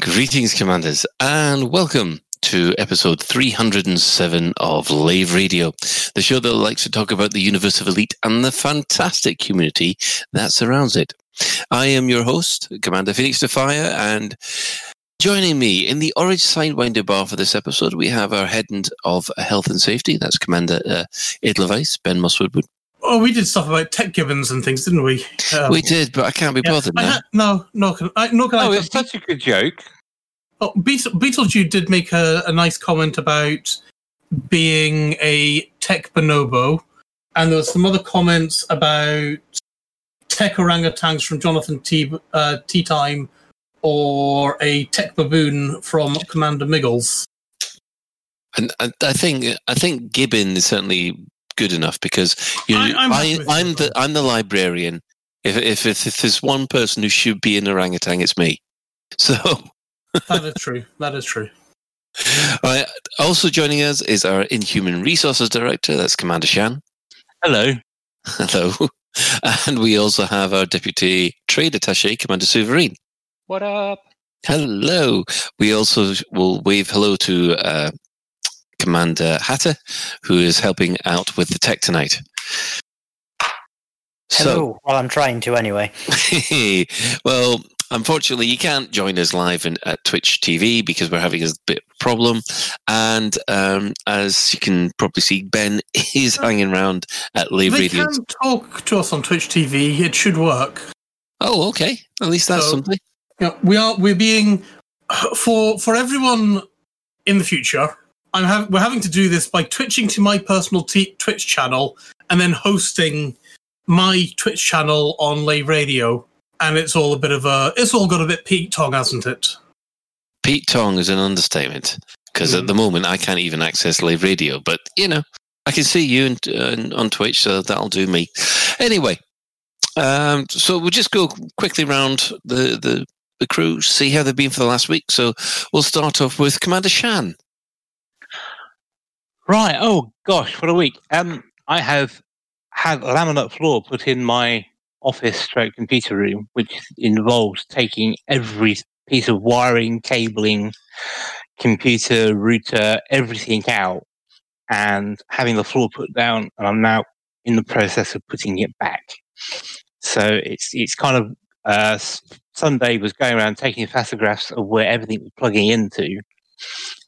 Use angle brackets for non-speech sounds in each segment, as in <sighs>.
Greetings, Commanders, and welcome to episode 307 of Lave Radio, the show that likes to talk about the universe of Elite and the fantastic community that surrounds it. I am your host, Commander Phoenix Defire, and joining me in the Orange Sidewinder bar for this episode, we have our head of health and safety. That's Commander uh, Edelweiss, Ben Mosswood. Oh, we did stuff about tech gibbons and things, didn't we? Um, we did, but I can't be yeah. bothered I now. had- no, no, can I? No, can Oh, I? it's such a good joke. Oh, Beetle, Beetlejuice did make a, a nice comment about being a tech bonobo, and there was some other comments about tech orangutans from Jonathan T. Uh, Tea Time, or a tech baboon from Commander Miggles. And I, I think I think Gibbon is certainly good enough because you know, I- I'm I, I'm Gibbon. the I'm the librarian. If, if if if there's one person who should be an orangutan, it's me. <laughs> So, That is true. That is true. <laughs> uh, also joining us is our Inhuman Resources Director. That's Commander Shan. Hello. <laughs> Hello. And we also have our Deputy Trade Attaché, Commander Sovereign. What up? Hello. We also will wave hello to uh, Commander Hatter, who is helping out with the tech tonight. Hello. well, I'm trying to anyway. <laughs> well, unfortunately, you can't join us live in, at Twitch TV because we're having a bit of a problem. And um, as you can probably see, Ben <laughs> is hanging around at Lave they Radio. can talk to us on Twitch TV. It should work. Oh, okay. At least that's So- something. Yeah, we are. We're being for for everyone in the future. I'm have, we're having to do this by twitching to my personal t- Twitch channel and then hosting my Twitch channel on Lave Radio. And it's all a bit of a. It's all got a bit Pete Tong, hasn't it? Pete Tong is an understatement because at Mm. the moment I can't even access Lave Radio. But, you know, I can see you in, uh, on Twitch, so that'll do me. Anyway, um, so we'll just go quickly round the, the, the crew, see how they've been for the last week. So we'll start off with Commander Shan. Right. Oh gosh, what a week. Um, I have had a laminate floor put in my office stroke computer room, which involves taking every piece of wiring, cabling, computer, router, everything out and having the floor put down. And I'm now in the process of putting it back. So it's, it's kind of, uh, Sunday was going around taking photographs of where everything was plugging into,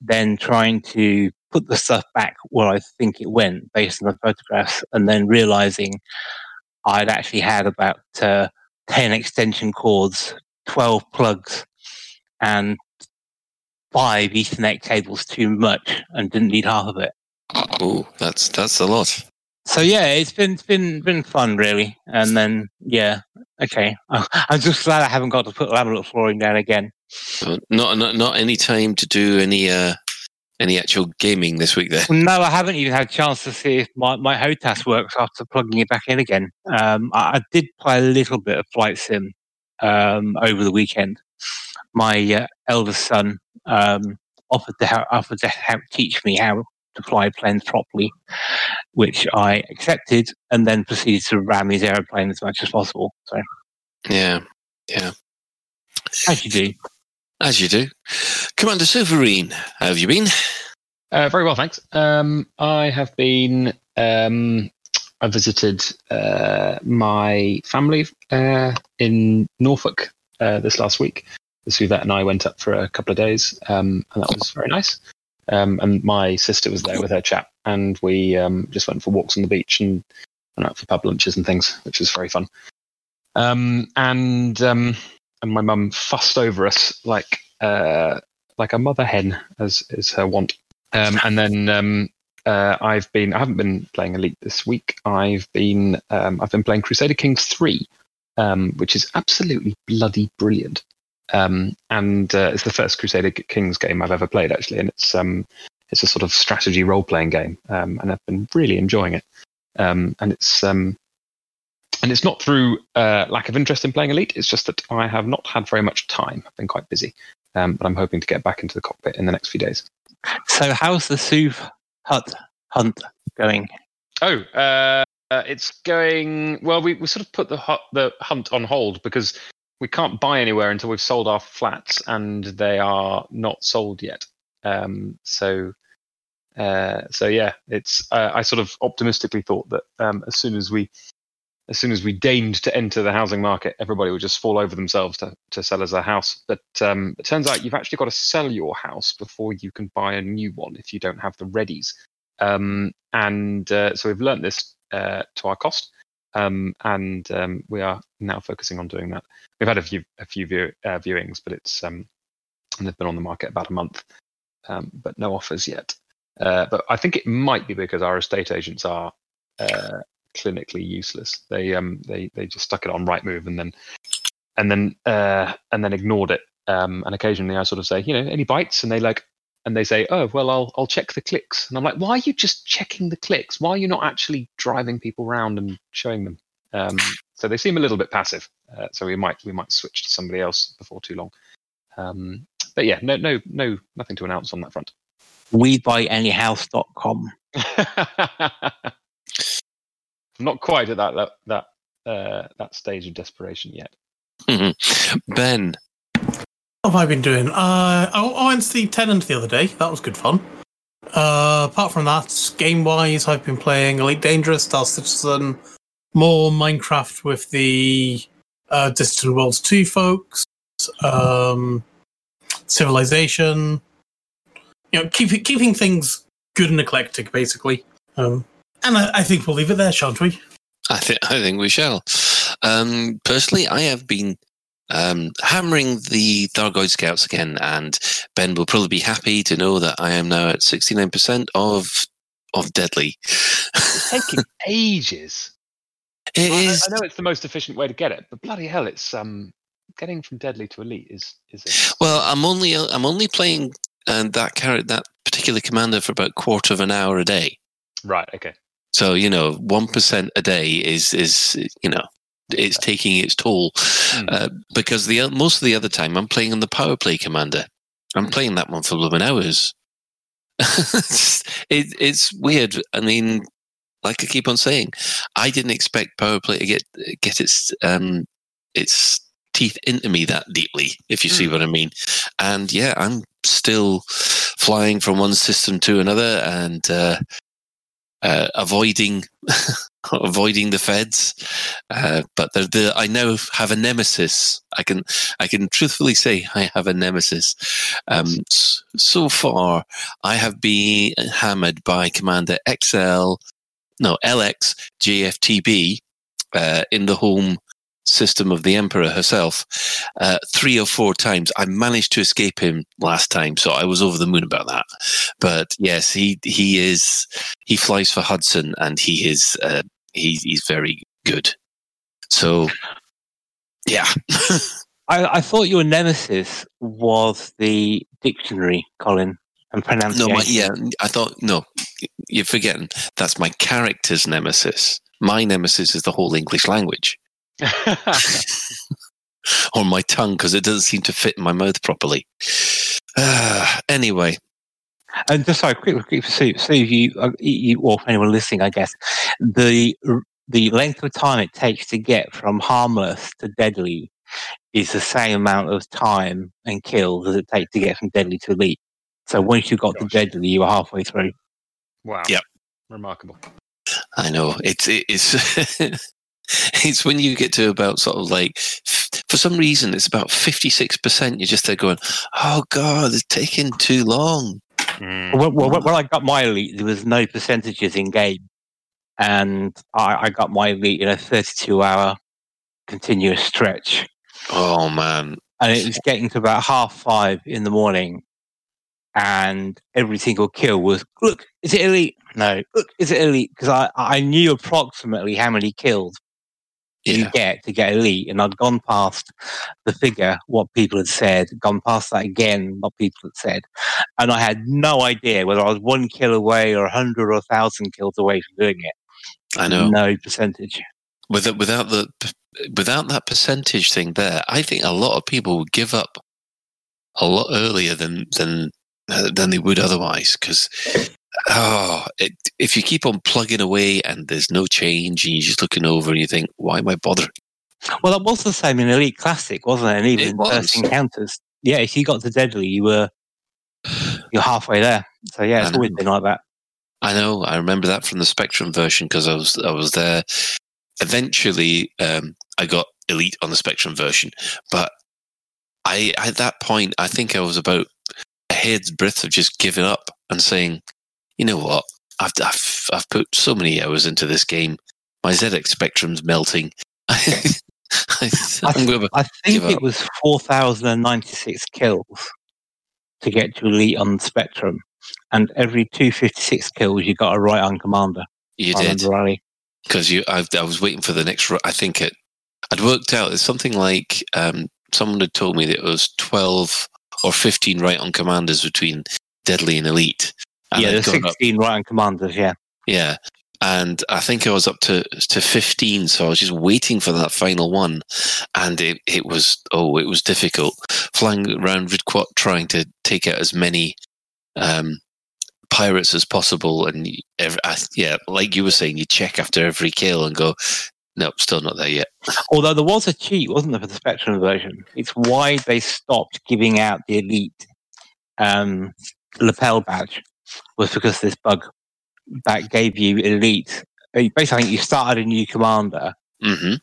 then trying to put the stuff back where I think it went based on the photographs, and then realizing I'd actually had about uh, 10 extension cords, 12 plugs, and five Ethernet cables too much and didn't need half of it. Oh, that's that's a lot. So yeah, it's been it's been been fun really, and then yeah, okay. <laughs> I'm just glad I haven't got to put laminate flooring down again. So not, not not any time to do any uh, any actual gaming this week. There. No, I haven't even had a chance to see if my, my HOTAS works after plugging it back in again. Um, I, I did play a little bit of Flight Sim um, over the weekend. My uh, eldest son um, offered to offered to help teach me how to fly planes properly, which I accepted, and then proceeded to ram his aeroplane as much as possible. So, Yeah, yeah. as you do. As you do, Commander Sovereign. How have you been? Uh, very well, thanks. Um, I have been. Um, I visited uh, my family uh, in Norfolk uh, this last week. Suvette and I went up for a couple of days, um, and that was very nice. Um, and my sister was there with her chap, and we um, just went for walks on the beach and went out for pub lunches and things, which was very fun. Um, and and my mum fussed over us like uh, like a mother hen, as is her wont. Um, and then um, uh, I've been I haven't been playing Elite this week. I've been um, I've been playing Crusader Kings three, um, which is absolutely bloody brilliant. Um, and uh, it's the first Crusader Kings game I've ever played, actually, and it's um, it's a sort of strategy role playing game, and I've been really enjoying it. And it's um, and it's not through uh, lack of interest in playing Elite. It's just that I have not had very much time. I've been quite busy, um, but I'm hoping to get back into the cockpit in the next few days. So how's the Suv hut hunt going? Oh, uh, it's going well. We, we sort of put the the hunt on hold because we can't buy anywhere until we've sold our flats, and they are not sold yet. Um, so, uh, so yeah, it's. Uh, I sort of optimistically thought that um, as soon as we, as soon as we deigned to enter the housing market, everybody would just fall over themselves to to sell us a house. But um, it turns out you've actually got to sell your house before you can buy a new one if you don't have the readies. Um, and uh, so we've learnt this uh, to our cost. Um, and um, we are now focusing on doing that. We've had a few a few view, uh, viewings, but it's um, and they've been on the market about a month, um, but no offers yet. Uh, but I think it might be because our estate agents are uh, clinically useless. They um they they just stuck it on Rightmove and then and then uh, and then ignored it. Um, and occasionally I sort of say, you know, any bites, and they like and they say, "Oh, well, I'll I'll check the clicks." And I'm like, "Why are you just checking the clicks? Why are you not actually driving people around and showing them?" Um, so they seem a little bit passive. Uh, so we might we might switch to somebody else before too long. Um, but yeah, no no no nothing to announce on that front. WeBuyAnyhouse.com. <laughs> I'm not quite at that that that uh, that stage of desperation yet. ben, What have I been doing? Uh, I, I went to see Tenet the other day. That was good fun. Uh, apart from that, game wise, I've been playing Elite Dangerous, Star Citizen, more Minecraft with the uh, Distant Worlds 2 folks, um, Civilization. You know, keep, keeping things good and eclectic, basically. Um, and I, I think we'll leave it there, shan't we? I think I think we shall. Um, personally, I have been um, hammering the Thargoid Scouts again, and Ben will probably be happy to know that I am now at sixty nine percent of of deadly. <laughs> Taking ages. It I, is. I know it's the most efficient way to get it, but bloody hell, it's um getting from deadly to elite is is a, Well, I'm only I'm only playing uh, that character that particular commander for about quarter of an hour a day. right. Okay. So you know, one percent a day is is you know it's taking its toll Hmm. uh, because the most of the other time I'm playing on the power play commander. I'm playing that one for eleven hours. it's, <laughs> it, it's weird. I mean, like I keep on saying, I didn't expect power play to get get its um its teeth into me that deeply, if you see what I mean. And yeah, I'm still flying from one system to another and uh, uh, avoiding <laughs> avoiding the feds. Uh, but the, the, I now have a nemesis. I can I can truthfully say I have a nemesis. Um, so far, I have been hammered by Commander XL, no LX JFTB uh, in the home system of the Emperor herself uh, three or four times. I managed to escape him last time, so I was over the moon about that. But yes, he he is he flies for Hudson, and he is uh, he, he's very good. So yeah, <laughs> I, I thought your nemesis was the dictionary, Colin, and no, my, yeah, I thought no, you're forgetting that's my character's nemesis. My nemesis is the whole English language. <laughs> <laughs> or my tongue because it doesn't seem to fit in my mouth properly. Uh, <sighs> anyway, And just sorry, quick, quick so, so you, uh, you, or for anyone listening, I guess, the the length of time it takes to get from harmless to deadly is the same amount of time and kills as it takes to get from deadly to elite. So once you got to deadly, you were halfway through. wow. Yep. Remarkable. I know it's it's <laughs> <laughs> it's when you get to about sort of like for some reason it's about fifty six percent. You're just there going, oh god, it's taking too long. Mm. Well, well, when I got my elite, there was no percentages in game, and I, I got my elite in a 32 hour continuous stretch. Oh man, and it was getting to about half five in the morning, and every single kill was look, is it elite? No, look, is it elite? Because I I knew approximately how many kills you get to get elite, and I'd gone past the figure what people had said, gone past that again what people had said, and I had no idea whether I was one kill away or a hundred or a thousand kills away from doing it. I know. no percentage. Without without the without that percentage thing there, I think a lot of people would give up a lot earlier than than uh, than they would otherwise. Because oh, it, if you keep on plugging away and there's no change, and you're just looking over and you think, why am I bothering? Well, that was the same in Elite Classic, wasn't it? And even It was. first encounters. Yeah, if you got to Deadly, you were you're halfway there. So yeah, it's always been like that. I know. I remember that from the Spectrum version because I was I was there. Eventually, um, I got Elite on the Spectrum version, but I at that point I think I was about a head's breadth of just giving up and saying, you know what, I've I've, I've put so many hours into this game. My ZX Spectrum's melting. <laughs> I, I'm going to, I think it was 4,096 kills to get to Elite on the Spectrum. And every 256 kills, you got a right on commander. you did. because you I, I was waiting for the next i think it i'd worked out it's something like um someone had told me that it was 12 or 15 right on commanders between deadly and elite and Yeah, up- 16 right on commanders, yeah. yeah and i think i was up to to 15 so i was just waiting for that final one and it, it was oh it was difficult flying around Riedquat trying to take out as many um pirates as possible and y- ev I, yeah like you were saying you check after every kill and go nope still not there yet Although there was a cheat, wasn't there, for the Spectrum version? It's why they stopped giving out the Elite um, lapel badge, was because this bug that gave you Elite. Basically, I think you started a new commander. hmm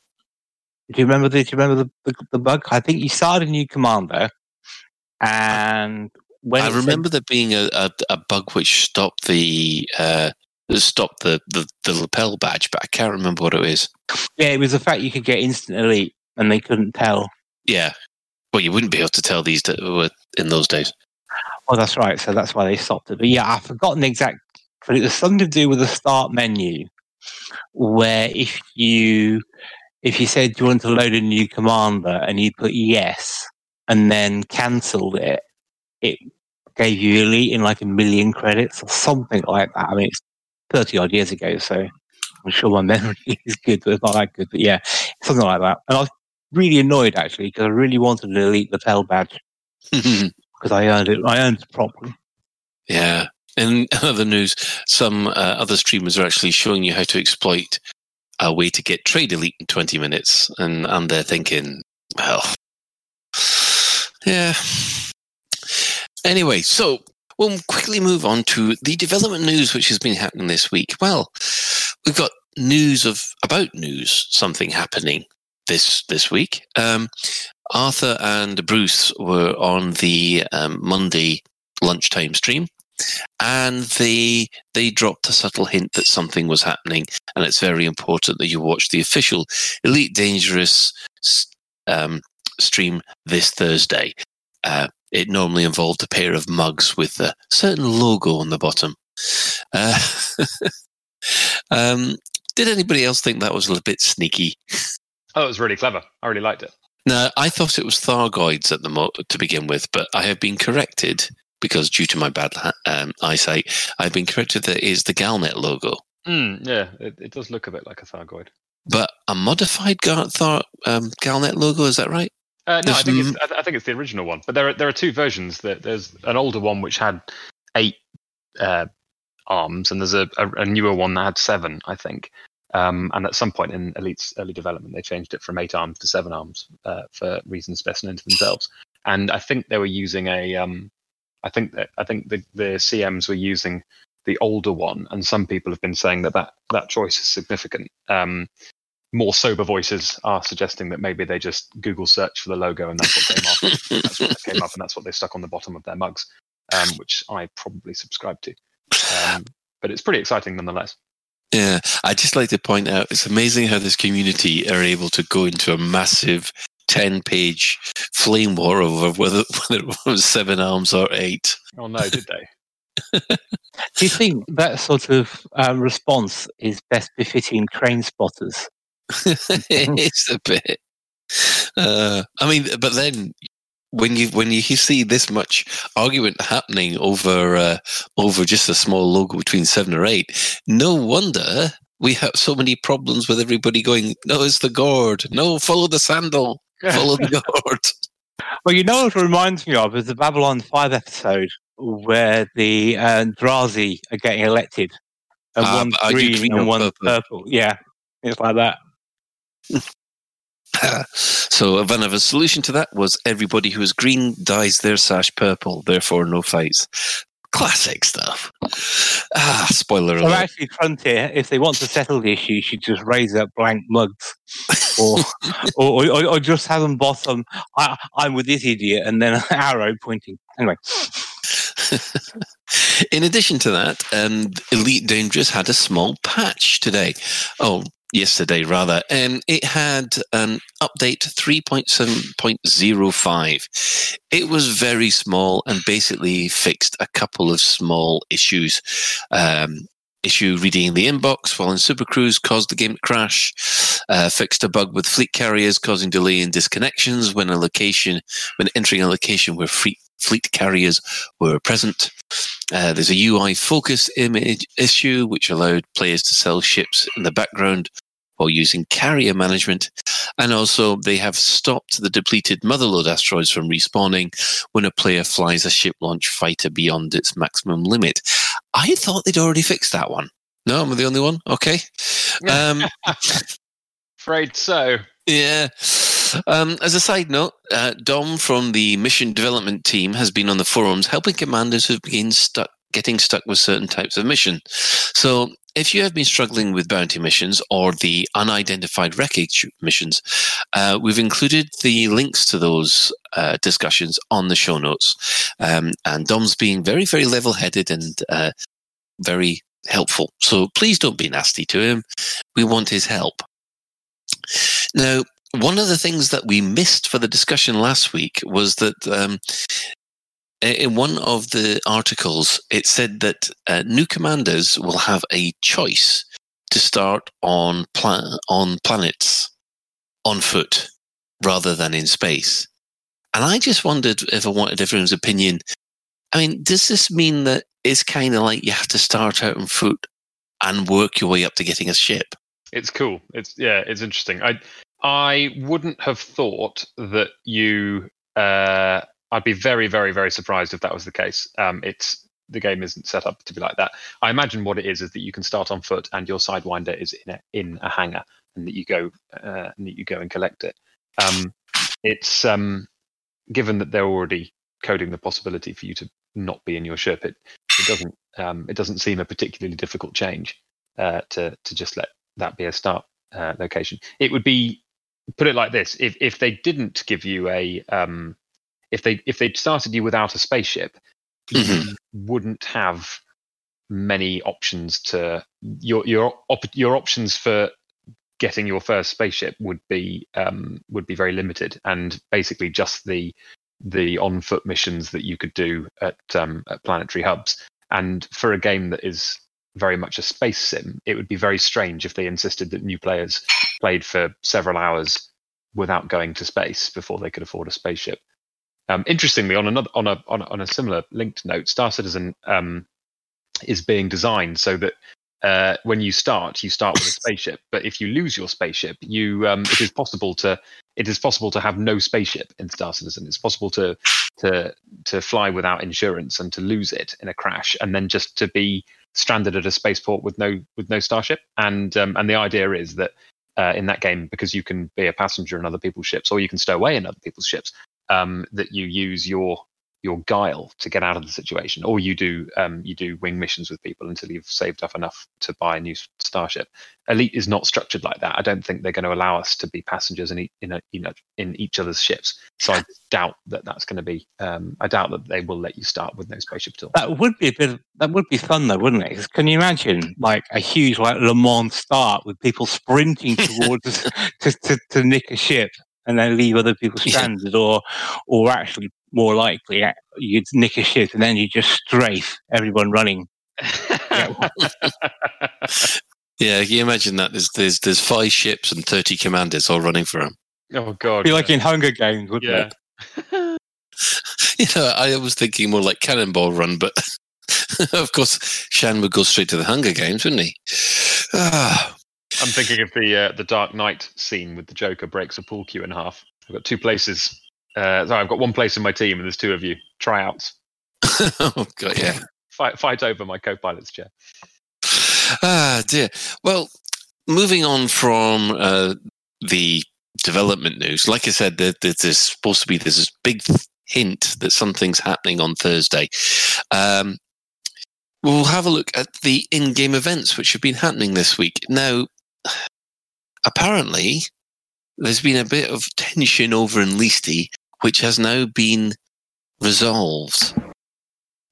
Do you remember the, do you remember the, the, the bug? I think you started a new commander, and when I it said- remember there being a, a, a bug which stopped the uh, stopped the, the, the lapel badge, but I can't remember what it is. yeah, it was the fact you could get instant Elite, and they couldn't tell. Yeah, well, you wouldn't be able to tell these that were in those days. Oh, that's right. So that's why they stopped it. But yeah, I've forgotten the exact, but it was something to do with the start menu, where if you if you said you want to load a new commander and you put yes and then cancelled it, it gave you elite in like a million credits or something like that. I mean, it's thirty odd years ago, so I'm sure my <laughs> memory is good, but it's not that good. But yeah, something like that. And I was really annoyed actually because I really wanted an elite lapel badge <laughs> because I earned it. I earned it properly. yeah. In <laughs> other news, some uh, other streamers are actually showing you how to exploit a way to get trade elite in 20 minutes. And, and they're thinking, well, yeah. Anyway, so we'll quickly move on to the development news which has been happening this week. Well, we've got news of about news, something happening this this week. Um, Arthur and Bruce were on the um, Monday lunchtime stream, and they they dropped a subtle hint that something was happening, and it's very important that you watch the official Elite Dangerous um, stream this Thursday. Uh, it normally involved a pair of mugs with a certain logo on the bottom. Uh, <laughs> um, did anybody else think that was a little bit sneaky? Oh, it was really clever. I really liked it. No, I thought it was Thargoids at the mo- to begin with, but I have been corrected because due to my bad um, eyesight, I've been corrected that it is the Galnet logo, Mm, yeah, it, it does look a bit like a Thargoid. but a modified Gar- Thar- um, Galnet logo. Is that right? Uh, no, I think, m- it's, I, th- I think it's the original one. But there are, there are two versions. There- There's an older one which had eight uh, arms, and there's a, a, a newer one that had seven, I think. Um, and at some point in Elite's early development, they changed it from eight arms to seven arms uh, for reasons best known to themselves. And I think they were using a, um, I think that I think the, the CMs were using the older one, and some people have been saying that that, that choice is significant. Um, more sober voices are suggesting that maybe they just Google search for the logo and that's what came up. that's what came up, and that's what they stuck on the bottom of their mugs, um, which I probably subscribe to. Um, but it's pretty exciting nonetheless. Yeah, I just like to point out it's amazing how this community are able to go into a massive ten-page flame war over whether <laughs> whether it was seven arms or eight. Oh no, did they? <laughs> Do you think that sort of um, response is best befitting train spotters? <laughs> it's a bit. Uh, I mean, but then when you when you see this much argument happening over uh, over just a small logo between seven or eight, no wonder we have so many problems with everybody going, "No, it's the gourd. No, follow the sandal. Follow the <laughs> gourd." Well, you know what it reminds me of is the Babylon 5 episode where the uh, Drazi are getting elected. And Ah, one's but I do green, green and and one's purple. purple. Yeah, it's like that. <laughs> so Ivanova's solution to that was everybody who is green dyes their sash purple, therefore no fights. Classic stuff. Ah, spoiler So alert. actually, Frontier, if they want to settle the issue, should just raise up blank mugs, or <laughs> or, or, or just have them bottom. I, I'm with this idiot, and then an arrow pointing. Anyway, In addition to that, um, Elite Dangerous had a small patch today. Oh, yesterday rather, and it had an update 3.7.05. It was very small and basically fixed a couple of small issues. Um, issue reading the inbox while in Super Cruise caused the game to crash. Uh, fixed a bug with fleet carriers causing delay in disconnections when a location, when entering a location where fleet fleet carriers were present. Uh, there's a UI focus image issue which allowed players to sell ships in the background while using carrier management. And also, they have stopped the depleted motherload asteroids from respawning when a player flies a ship launch fighter beyond its maximum limit. I thought they'd already fixed that one. No, I'm the only one? Okay. Um, <laughs> Afraid so. yeah. Um, as a side note, uh, Dom from the mission development team has been on the forums helping commanders who've been stuck, getting stuck with certain types of mission. So, if you have been struggling with bounty missions or the unidentified wreckage missions, uh, we've included the links to those uh, discussions on the show notes. Um, and Dom's being very, very level-headed and uh, very helpful. So please don't be nasty to him. We want his help. Now, one of the things that we missed for the discussion last week was that um, in one of the articles, it said that uh, new commanders will have a choice to start on pla- on planets on foot rather than in space. And I just wondered if I wanted everyone's opinion. I mean, does this mean that it's kind of like you have to start out on foot and work your way up to getting a ship? It's cool. It's yeah, it's interesting. I I wouldn't have thought that you. Uh, I'd be very, very, very surprised if that was the case. Um, it's the game isn't set up to be like that. I imagine what it is is that you can start on foot and your sidewinder is in a, in a hangar, and that you go uh, and that you go and collect it. Um, it's um, given that they're already coding the possibility for you to not be in your ship. It it doesn't um, it doesn't seem a particularly difficult change uh, to to just let that be a start uh, location. It would be put it like this: if if they didn't give you a um, if they if they started you without a spaceship, you wouldn't have many options to your your op- your options for getting your first spaceship would be um, would be very limited, and basically just the the on foot missions that you could do at um, at planetary hubs. And for a game that is very much a space sim, it would be very strange if they insisted that new players played for several hours without going to space before they could afford a spaceship. Um, interestingly, on another on a, on a on a similar linked note, Star Citizen um, is being designed so that uh, when you start, you start with a <laughs> spaceship. But if you lose your spaceship, you um, it is possible to it is possible to have no spaceship in Star Citizen. It's possible to to to fly without insurance and to lose it in a crash, and then just to be stranded at a spaceport with no with no starship. And um, and the idea is that uh, in that game, because you can be a passenger in other people's ships, or you can stow away in other people's ships, um, that you use your your guile to get out of the situation, or you do um, you do wing missions with people until you've saved up enough to buy a new starship. Elite is not structured like that. I don't think they're going to allow us to be passengers in each, in, a, you know, in each other's ships. So I <laughs> doubt that that's going to be. Um, I doubt that they will let you start with no spaceship at all. that would be a bit. Of, that would be fun, though, wouldn't it? Can you imagine like a huge like Le Mans start with people sprinting towards <laughs> to, to to nick a ship and then leave other people Yeah. stranded, or or actually more likely you'd nick a ship and then you just strafe everyone running. <laughs> Yeah, can you imagine that? There's there's there's five ships and thirty commanders all running for him. Oh god. Be like in Hunger Games, wouldn't yeah. it? <laughs> You know, I was thinking more like Cannonball Run, but <laughs> of course, Shan would go straight to the Hunger Games, wouldn't he? Ah, <sighs> I'm thinking of the uh, the Dark Knight scene with the Joker breaks a pool cue in half. I've got two places. Uh, sorry, I've got one place in my team, and there's two of you. Tryouts. <laughs> oh god, yeah. Fight, fight over my co-pilot's chair. Ah, dear. Well, moving on from uh, the development news, like I said, there, there- there's supposed to be there's this big hint that something's happening on Thursday. Um, we'll have a look at the in-game events which have been happening this week. Now, <sighs> apparently, there's been a bit of tension over in Leesti, which has now been resolved.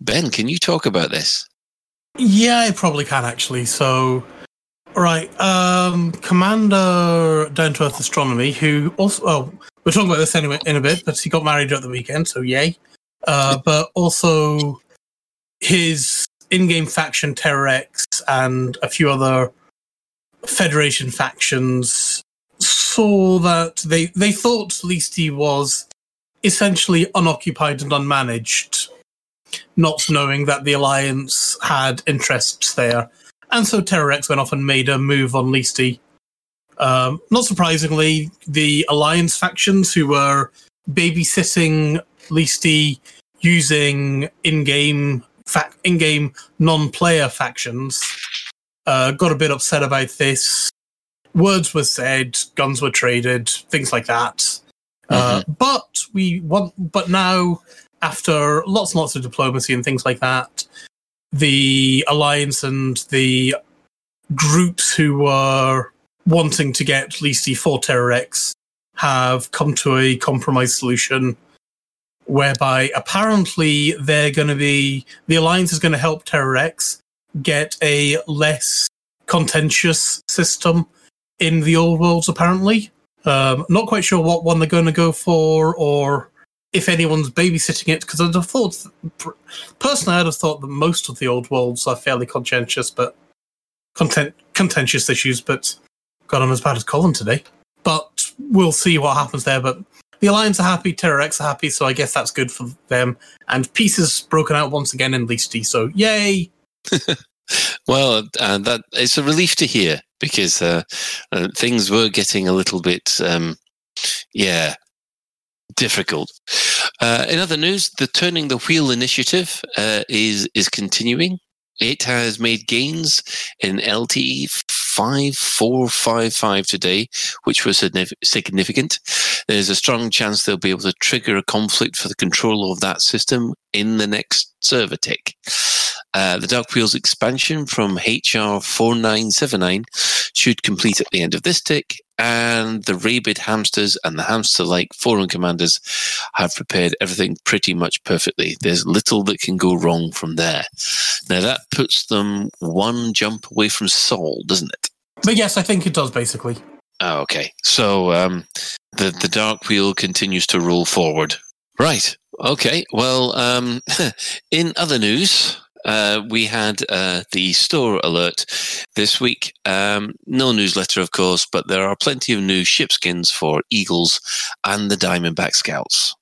Ben, can you talk about this? Yeah, I probably can actually. So, right, um, Commander Down to Earth Astronomy, who also, oh, we'll talk about this anyway in a bit, but he got married at the weekend, so yay. Uh, but also his in-game faction Terror X and a few other Federation factions saw that they they thought at least he was essentially unoccupied and unmanaged not knowing that the Alliance had interests there. And so Terrorex went off and made a move on Leesti. Um, not surprisingly, the Alliance factions who were babysitting Leesti using in-game fac- in-game non-player factions uh, got a bit upset about this. Words were said, guns were traded, things like that. Uh, but we want, but now after lots and lots of diplomacy and things like that, the alliance and the groups who were wanting to get Leesti for Terror X have come to a compromise solution whereby apparently they're going to be the alliance is going to help Terror X get a less contentious system in the old worlds apparently um, not quite sure what one they're going to go for or if anyone's babysitting it because I'd have thought personally I'd have thought that most of the old worlds are fairly conscientious but content contentious issues but got them as bad as Colin today. But we'll see what happens there but the Alliance are happy Terror X are happy so I guess that's good for them. And peace is broken out once again in Leesti so yay! <laughs> Well, uh, that it's a relief to hear because uh, uh, things were getting a little bit, um, yeah, difficult. Uh, in other news, the Turning the Wheel initiative uh, is is continuing. It has made gains in LTT five four five five today, which was significant. There's a strong chance they'll be able to trigger a conflict for the control of that system in the next server tick. Uh, the Dark Wheels expansion from HR 4979 should complete at the end of this tick, and the Rabid hamsters and the hamster like forum commanders have prepared everything pretty much perfectly. There's little that can go wrong from there. Now, that puts them one jump away from Sol, doesn't it? but yes I think it does basically Oh, okay. So um, the the dark wheel continues to roll forward. Right. Okay. Well, um, <laughs> in other news, uh, we had uh, the store alert this week. Um, no newsletter, of course, but there are plenty of new ship skins for Eagles and the Diamondback Scouts.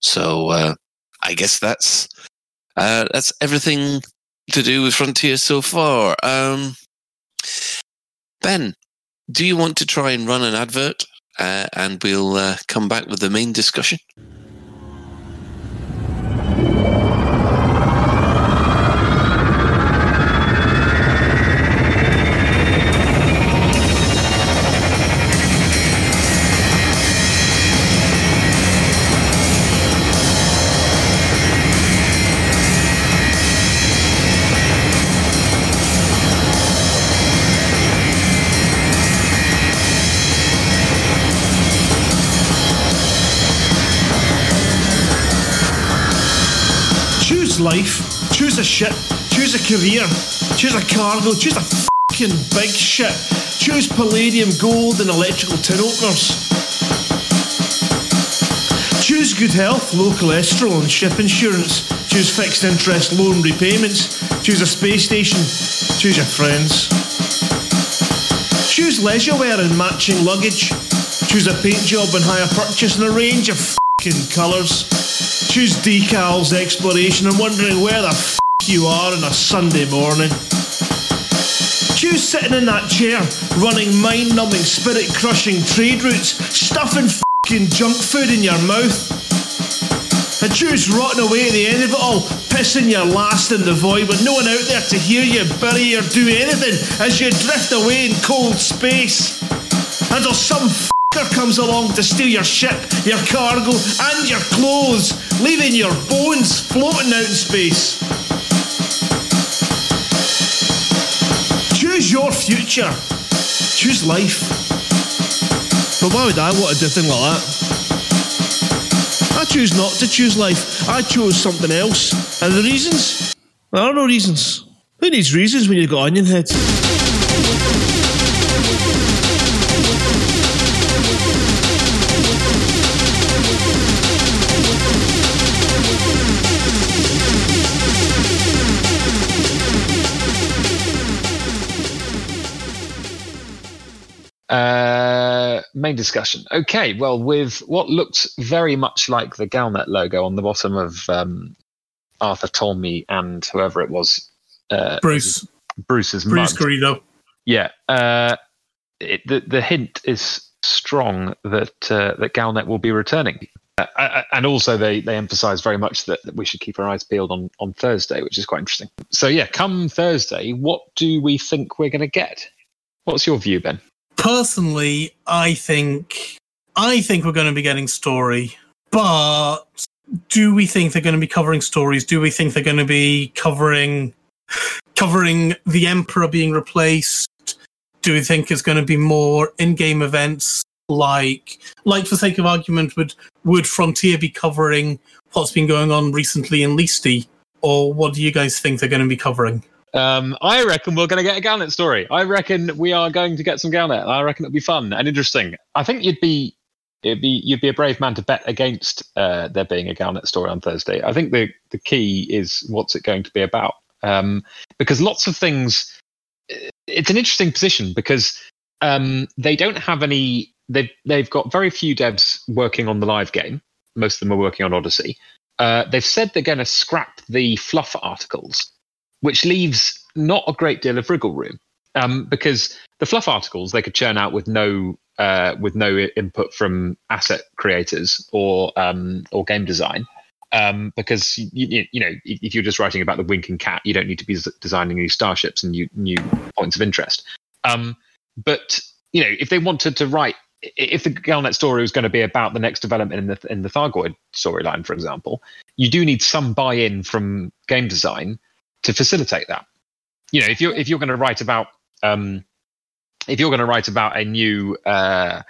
So uh, I guess that's uh, that's everything to do with Frontier so far. Um, ben, do you want to try and run an advert uh, and we'll uh, come back with the main discussion? Choose a. Choose a career. Choose a cargo. Choose a fucking big ship. Choose palladium, gold, and electrical tin openers. Choose good health, low cholesterol, and ship insurance. Choose fixed interest loan repayments. Choose a space station. Choose your friends. Choose leisure wear and matching luggage. Choose a paint job and hire purchase in a range of fing colours. Choose decals, exploration, and wondering where the you are on a Sunday morning. Choose sitting in that chair, running mind numbing, spirit crushing trade routes, stuffing fing junk food in your mouth. And choose rotting away at the end of it all, pissing your last in the void with no one out there to hear you, bury, or do anything as you drift away in cold space. Until some comes along to steal your ship, your cargo, and your clothes, leaving your bones floating out in space. Choose your future. Choose life. But why would I want to do a thing like that? I choose not to choose life. I chose something else. And the reasons? There are no reasons. Who needs reasons when you've got onion heads? Uh, main discussion. Okay, well, with what looked very much like the Galnet logo on the bottom of um, Arthur Tolmie and whoever it was, uh, Bruce. Bruce's Bruce mug. Garrido. Yeah, uh, it, the the hint is strong that uh, that Galnet will be returning, uh, and also they they emphasise very much that, that we should keep our eyes peeled on on Thursday, which is quite interesting. So yeah, come Thursday, what do we think we're going to get? What's your view, Ben? Personally, I think I think we're going to be getting story, but do we think they're going to be covering stories? Do we think they're going to be covering covering the Emperor being replaced? Do we think it's going to be more in-game events like like for sake of argument would would Frontier be covering what's been going on recently in Leesti? Or what do you guys think they're going to be covering? Um, I reckon we're going to get a Galnet story. I reckon we are going to get some Galnet. I reckon it'll be fun and interesting. I think you'd be it'd be you'd be a brave man to bet against uh, there being a Galnet story on Thursday. I think the the key is what's it going to be about, um, because lots of things. It's an interesting position because um, they don't have any. They've they've got very few devs working on the live game. Most of them are working on Odyssey. Uh, they've said they're going to scrap the fluff articles, which leaves not a great deal of wriggle room um, because the fluff articles they could churn out with no uh, with no input from asset creators or um, or game design. Um, because you, you, know if if you're just writing about the winking cat, you don't need to be designing new starships and new new points of interest. Um, but you know if they wanted to write, if the Galnet story was going to be about the next development in the in the Thargoid storyline, for example, you do need some buy-in from game design to facilitate that. You know, if you're if you're going to write about um, if you're going to write about a new uh,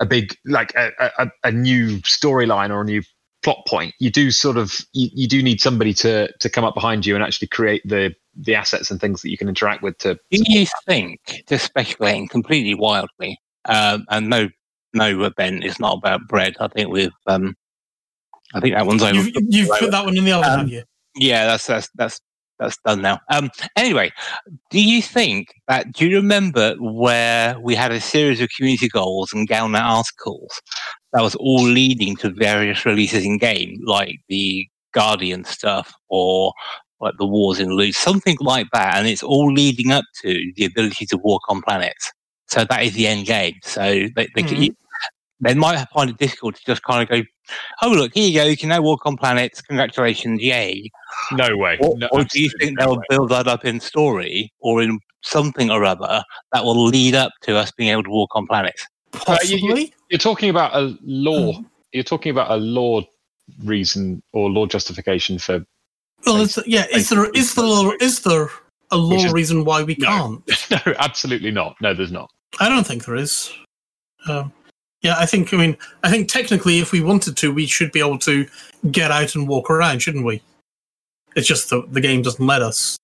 a big like a, a, a new storyline or a new plot point, you do sort of you, you do need somebody to to come up behind you and actually create the the assets and things that you can interact with to Do you think, just speculating completely wildly, um, and no, no, Ben, it's not about bread. I think we've, um, I think that one's over. You've, you've put that one in the oven, Um, have you? Yeah, that's that's that's that's done now. Um, anyway, do you think that? Do you remember where we had a series of community goals and Galnet articles that was all leading to various releases in game, like the Guardian stuff or like the Wars in Loot, something like that, and it's all leading up to the ability to walk on planets. So that is the end game. So they they, Mhm. They might find it difficult to just kind of go, "Oh look, here you go, you can now walk on planets. Congratulations, yay!" no way Or, or do you think they'll build that up in story or in something or other that will lead up to us being able to walk on planets? Uh, you- you- Possibly. You're talking about a lore. Mm. You're talking about a lore reason or lore justification for. Well, it's, yeah. Is there is there lore, is there a lore Which is- reason why we No. can't? <laughs> no, absolutely not. No, there's not. I don't think there is. Um, yeah, I think. I mean, I think technically, if we wanted to, we should be able to get out and walk around, shouldn't we? It's just the the game doesn't let us.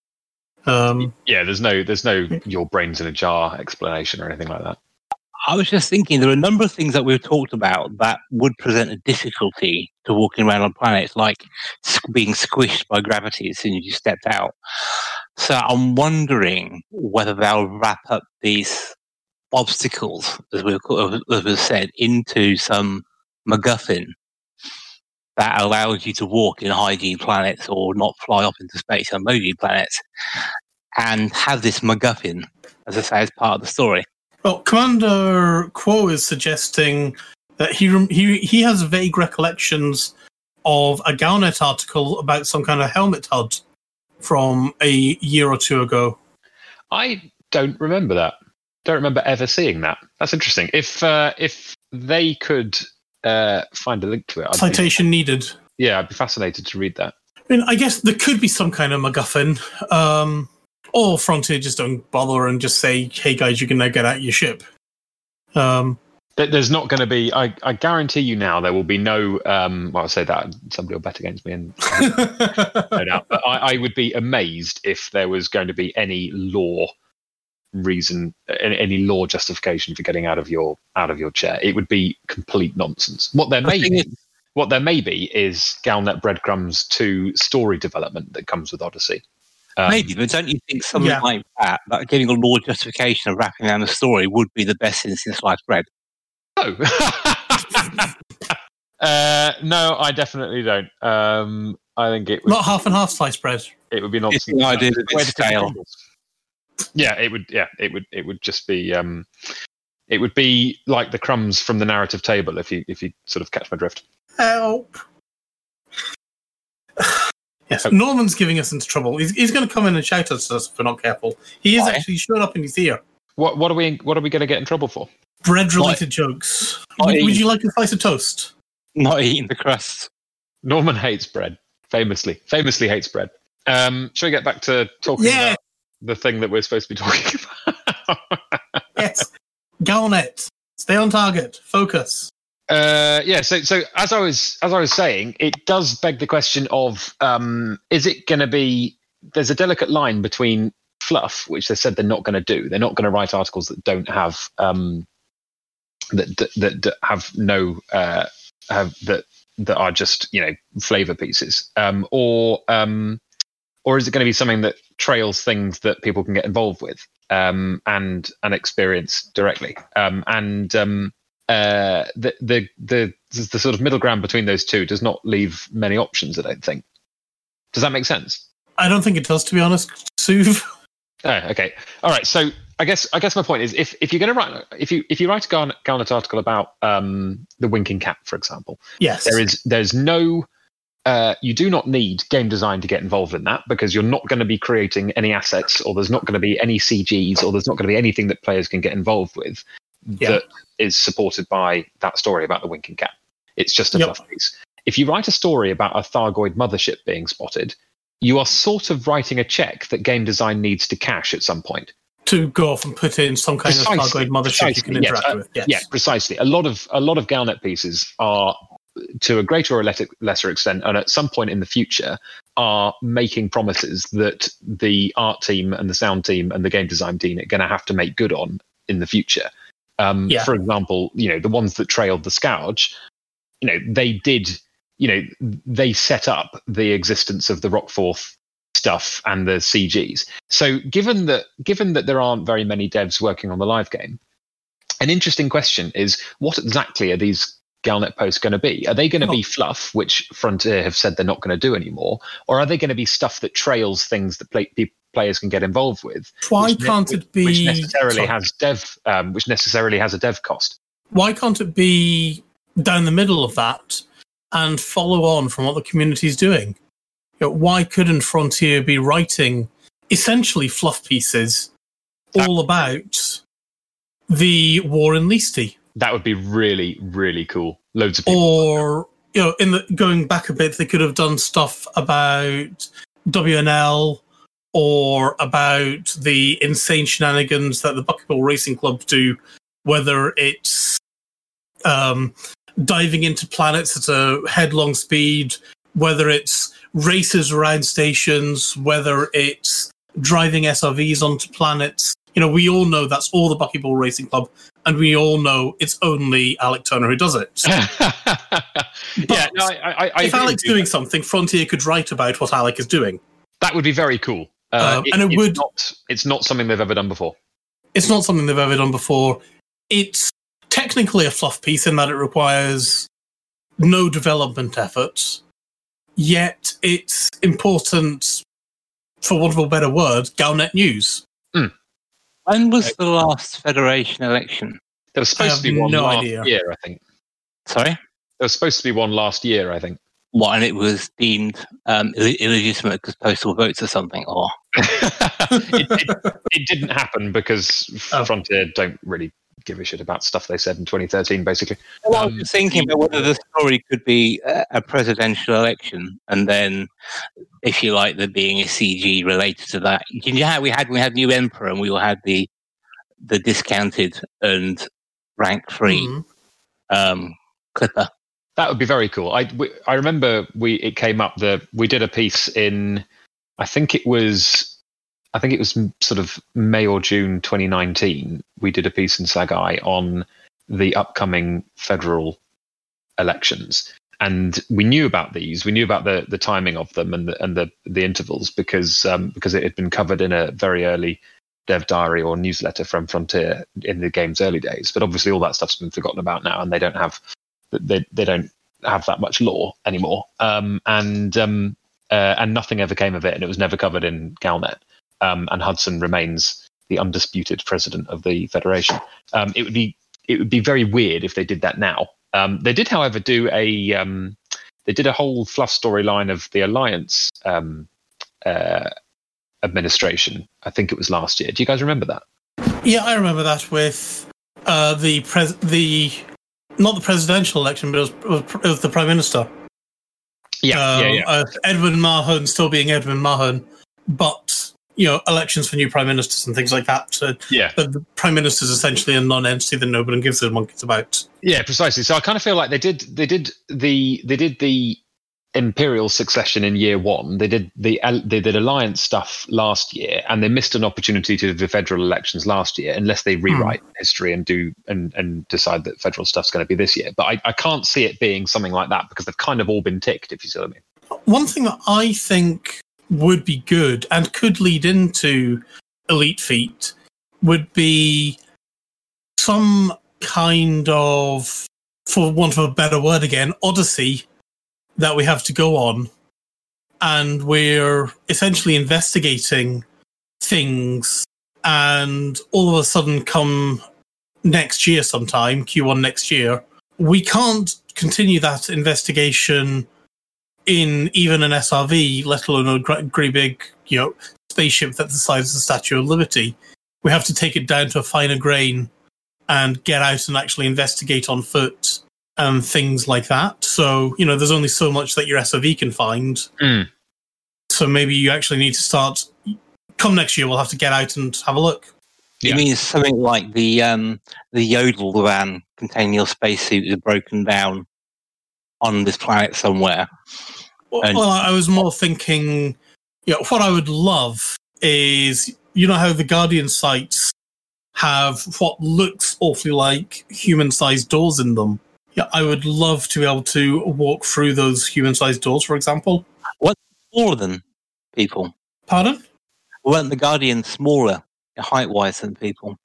Um, Yeah, there's no, there's no your brains in a jar explanation or anything like that. I was just thinking there are a number of things that we've talked about that would present a difficulty to walking around on planets, like being squished by gravity as soon as you stepped out. So I'm wondering whether they'll wrap up these obstacles, as we as we said, into some MacGuffin that allows you to walk in high G planets or not fly off into space on low G planets, and have this MacGuffin, as I say, as part of the story. Well, Commander Quo is suggesting that he he he has vague recollections of a Galnet article about some kind of helmet HUD from a year or two ago. I don't remember that. Don't remember ever seeing that. That's interesting. If uh, if they could uh, find a link to it, I'd be, Citation needed. yeah, I'd be fascinated to read that. I mean, I guess there could be some kind of MacGuffin. Um, or Frontier just don't bother and just say, "Hey guys, you can now get out your ship." Um, There- There's not going to be. I, I guarantee you now there will be no. Um, well, I'll say that somebody will bet against me, and <laughs> no doubt. But I, I would be amazed if there was going to be any lore reason, any, any lore justification for getting out of your out of your chair. It would be complete nonsense. What there may be, is- what there may be, is Galnet breadcrumbs to story development that comes with Odyssey. Um, Maybe, but don't you think something Yeah. like that, like getting a lore justification of wrapping around the story, would be the best thing since sliced bread? No. <laughs> uh, no, I definitely don't. Um, I think it would, not half and half sliced bread. it would be It's nonsense. the idea That's that the it's to cook stale. Crumbles. Yeah, it would. Yeah, it would. It would just be. Um, it would be like the crumbs from the narrative table. If you if you sort of catch my drift. Help. <sighs> yes, Norman's giving us into trouble. He's, he's going to come in and shout at us if we're not careful. He is Why? actually showed up in his ear. What what are we what are we going to get in trouble for? Bread related jokes. Why? Would, would you like a slice of toast? Not eating the crust. Norman hates bread. Famously, famously hates bread. Um, shall we get back to talking Yeah. The thing that we're supposed to be <laughs> talking about? Yes. Galnet. Stay on target. Focus. Uh, yeah. So, so as I was as I was saying, it does beg the question of: um, Is it going to be? There's a delicate line between fluff, which they said they're not going to do. They're not going to write articles that don't have um, that, that that that have no uh, have that that are just you know flavor pieces, um, or um, or is it going to be something that trails things that people can get involved with um, and and experience directly? Um, and um, uh, the, the the the sort of middle ground between those two does not leave many options. I don't think. Does that make sense? I don't think it does, to be honest, Suv. <laughs> Oh, okay. All right. So I guess I guess my point is if, if you're going to write if you if you write a Galnet, Galnet article about um, the winking cat, for example, Yes. there is there's no uh, you do not need game design to get involved in that because you're not going to be creating any assets or there's not going to be any CGs or there's not going to be anything that players can get involved with Yeah. that is supported by that story about the winking cat. It's just a Yep. fluff piece. If you write a story about a Thargoid mothership being spotted, you are sort of writing a check that game design needs to cash at some point. to go off and put in some kind Precisely, of Thargoid mothership you can precisely, yes, uh, with. Yes. Yeah, precisely. A lot of a lot of Galnet pieces are, to a greater or lesser extent, and at some point in the future, are making promises that the art team and the sound team and the game design team are going to have to make good on in the future. Um, Yeah. For example, you know the ones that trailed the Scourge, you know they did, you know they set up the existence of the Rockforth stuff and the CGs. So given that given that there aren't very many devs working on the live game, an interesting question is what exactly are these Galnet posts going to be? Are they going to be fluff, which Frontier have said they're not going to do anymore, or are they going to be stuff that trails things that play, players can get involved with? Why can't which- it be which necessarily sorry. has dev, um, which necessarily has a dev cost? why can't it be down the middle of that and follow on from what the community is doing? You know, why couldn't Frontier be writing essentially fluff pieces all about the war in Leesti? That would be really, really cool. Loads of people. Or you know, in the going back a bit, they could have done stuff about WNL or about the insane shenanigans that the Buckyball Racing Club do, whether it's um, diving into planets at a headlong speed, whether it's races around stations, whether it's driving SRVs onto planets. You know, we all know that's all the Buckyball Racing Club, and we all know it's only Alec Turner who does it. <laughs> yeah, no, I, I, I if Alec's doing something, Frontier could write about what Alec is doing. that would be very cool. Uh, Um, and it it's would- Not, it's not something they've ever done before. it's not something they've ever done before. It's technically a fluff piece in that it requires no development efforts, yet it's important, for want of a better word, Galnet news. When was the last Federation election? There was supposed to be one no last idea. year, I think. Sorry? There was supposed to be one last year, I think. What, and it was deemed um, Ill- illegitimate because postal votes or something? Or <laughs> it, it, it didn't happen because Oh. Frontier don't really give a shit about stuff they said in 2013, basically. Well, I was Um, thinking about whether the story could be a, a presidential election, and then, if you like, there being a CG related to that. You know how we had we had new emperor, and we all had the the discounted and rank three Mhm. um, clipper. That would be very cool. I, we, I remember we it came up that we did a piece in, I think it was, I think it was sort of May or June 2019. We did a piece in Sagai on the upcoming federal elections, and we knew about these. We knew about the the timing of them and the and the the intervals because um, because it had been covered in a very early dev diary or newsletter from Frontier in the game's early days. But obviously, all that stuff's been forgotten about now, and they don't have they they don't have that much lore anymore. Um, and um, uh, and nothing ever came of it, and it was never covered in Galnet. Um, and Hudson remains the undisputed president of the federation. Um, it would be it would be very weird if they did that now. Um, they did, however, do a um, they did a whole fluff storyline of the alliance um, uh, administration. I think it was last year. Do you guys remember that? Yeah, I remember that with uh, the pres- the not the presidential election, but it was, it was the prime minister. Yeah, um, Uh, Edmund Mahon still being Edmund Mahon, but you know elections for new prime ministers and things like that. So yeah. the, the prime minister is essentially a non-entity that nobody gives a monkeys about. Yeah, precisely. So I kind of feel like they did they did the they did the imperial succession in year one. They did the they did alliance stuff last year, and they missed an opportunity to do the federal elections last year, unless they hmm. rewrite history and do and and decide that federal stuff's going to be this year. But I, I can't see it being something like that because they've kind of all been ticked. If you see what I mean. One thing that I think would be good and could lead into Elite feat would be some kind of, for want of a better word again, odyssey that we have to go on. And we're essentially investigating things, and all of a sudden, come next year sometime, Q1 next year, we can't continue that investigation in even an SRV, let alone a great big, you know, spaceship that's the size of the Statue of Liberty. We have to take it down to a finer grain and get out and actually investigate on foot and things like that. So, you know, there's only so much that your SRV can find. Mm. So maybe you actually need to start. Come next year, we'll have to get out and have a look. You Yeah. mean something like the um, the Yodel van containing your spacesuit is broken down on this planet somewhere? Well, And- well, I was more thinking, you know, what I would love is, you know, how the Guardian sites have what looks awfully like human-sized doors in them. Yeah, I would love to be able to walk through those human-sized doors, for example. What smaller than people. Pardon? Weren't the Guardians smaller height wise than people?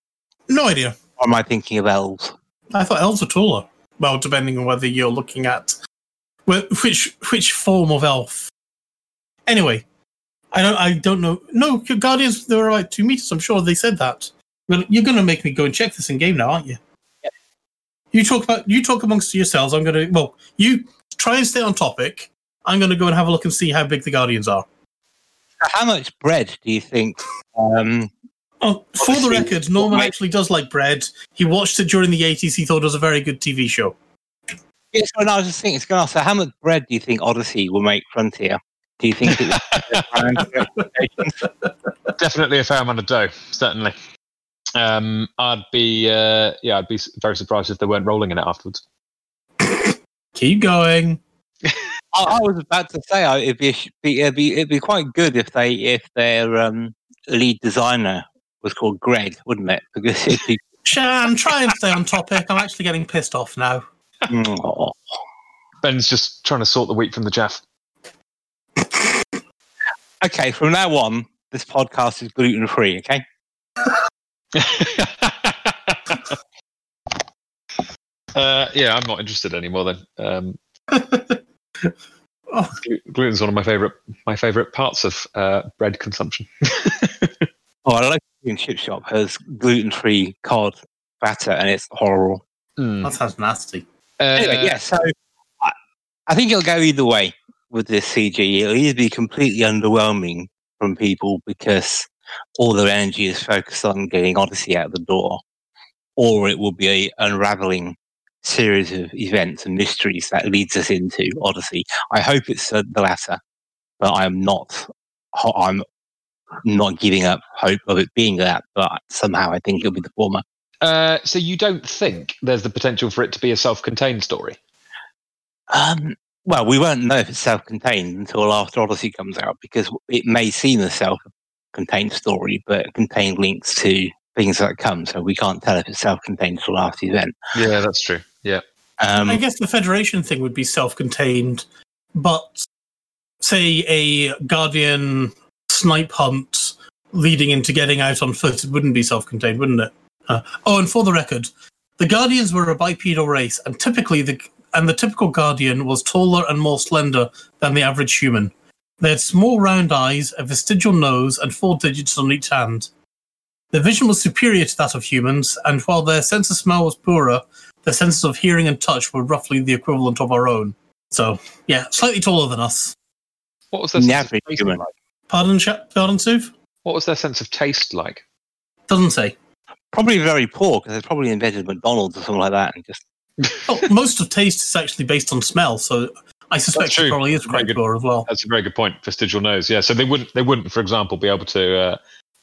No idea. Or am I thinking of elves? I thought elves were taller. Well, depending on whether you're looking at which which form of elf. Anyway, I don't I don't know. No, guardians they were about two meters. I'm sure they said that. But you're going to make me go and check this in game now, aren't you? Yep. You talk about you talk amongst yourselves. I'm going to well, you try and stay on topic. I'm going to go and have a look and see how big the guardians are. How much bread do you think? Um, Oh, for the record, Norman right. actually does like bread. He watched it during the 80s. He thought it was a very good TV show. yes, well, no, I was just thinking, it's going to ask, so how much bread do you think Odyssey will make Frontier? Do you think it <laughs> Definitely a fair amount of dough. Certainly. Um, I'd be uh, yeah, I'd be very surprised if they weren't rolling in it afterwards. Keep going. <laughs> I, I was about to say I- it'd be, be it'd be it'd be quite good if they if their um, lead designer was called Greg, wouldn't it? Because <laughs> it'd be Shan, try and stay on topic. I'm actually getting pissed off now. oh. Ben's just trying to sort the wheat from the chaff. okay. From now on, this podcast is gluten free. Okay. <laughs> uh, yeah, I'm not interested anymore. Then um, <laughs> Oh. gluten's one of my favorite my favorite parts of uh, bread consumption. Oh, a local gluten chip shop has gluten free cod batter, and it's horrible. Hmm. That sounds nasty. Uh, Anyway, yeah, so I, I think it'll go either way with this CG. It'll either be completely underwhelming from people because all their energy is focused on getting Odyssey out the door, or it will be a unraveling series of events and mysteries that leads us into Odyssey. I hope it's uh, the latter, but I'm not. I'm not giving up hope of it being that, but somehow I think it'll be the former. Uh, so you don't think there's the potential for it to be a self-contained story? Um, well, we won't know if it's self-contained until after Odyssey comes out because it may seem a self-contained story, but contain links to things that come. So we can't tell if it's self-contained until after the event. Yeah, that's true. Yeah. Um, I guess the Federation thing would be self-contained, but say a Guardian snipe hunt leading into getting out on foot, it wouldn't be self-contained, wouldn't it? Uh, oh, and for the record, the Guardians were a bipedal race, and typically the and the typical Guardian was taller and more slender than the average human. They had small round eyes, a vestigial nose, and four digits on each hand. Their vision was superior to that of humans, and while their sense of smell was poorer, their senses of hearing and touch were roughly the equivalent of our own. So, yeah, slightly taller than us. What was their The sense of average human. like? Pardon, Sha- pardon, Sue? What was their sense of taste like? Doesn't say. probably very poor because they probably invented McDonald's or something like that and just <laughs> Oh, most of taste is actually based on smell, so I suspect it probably is quite good. poor as well. That's a very good point. Vestigial nose. Yeah. So they wouldn't they wouldn't, for example, be able to uh,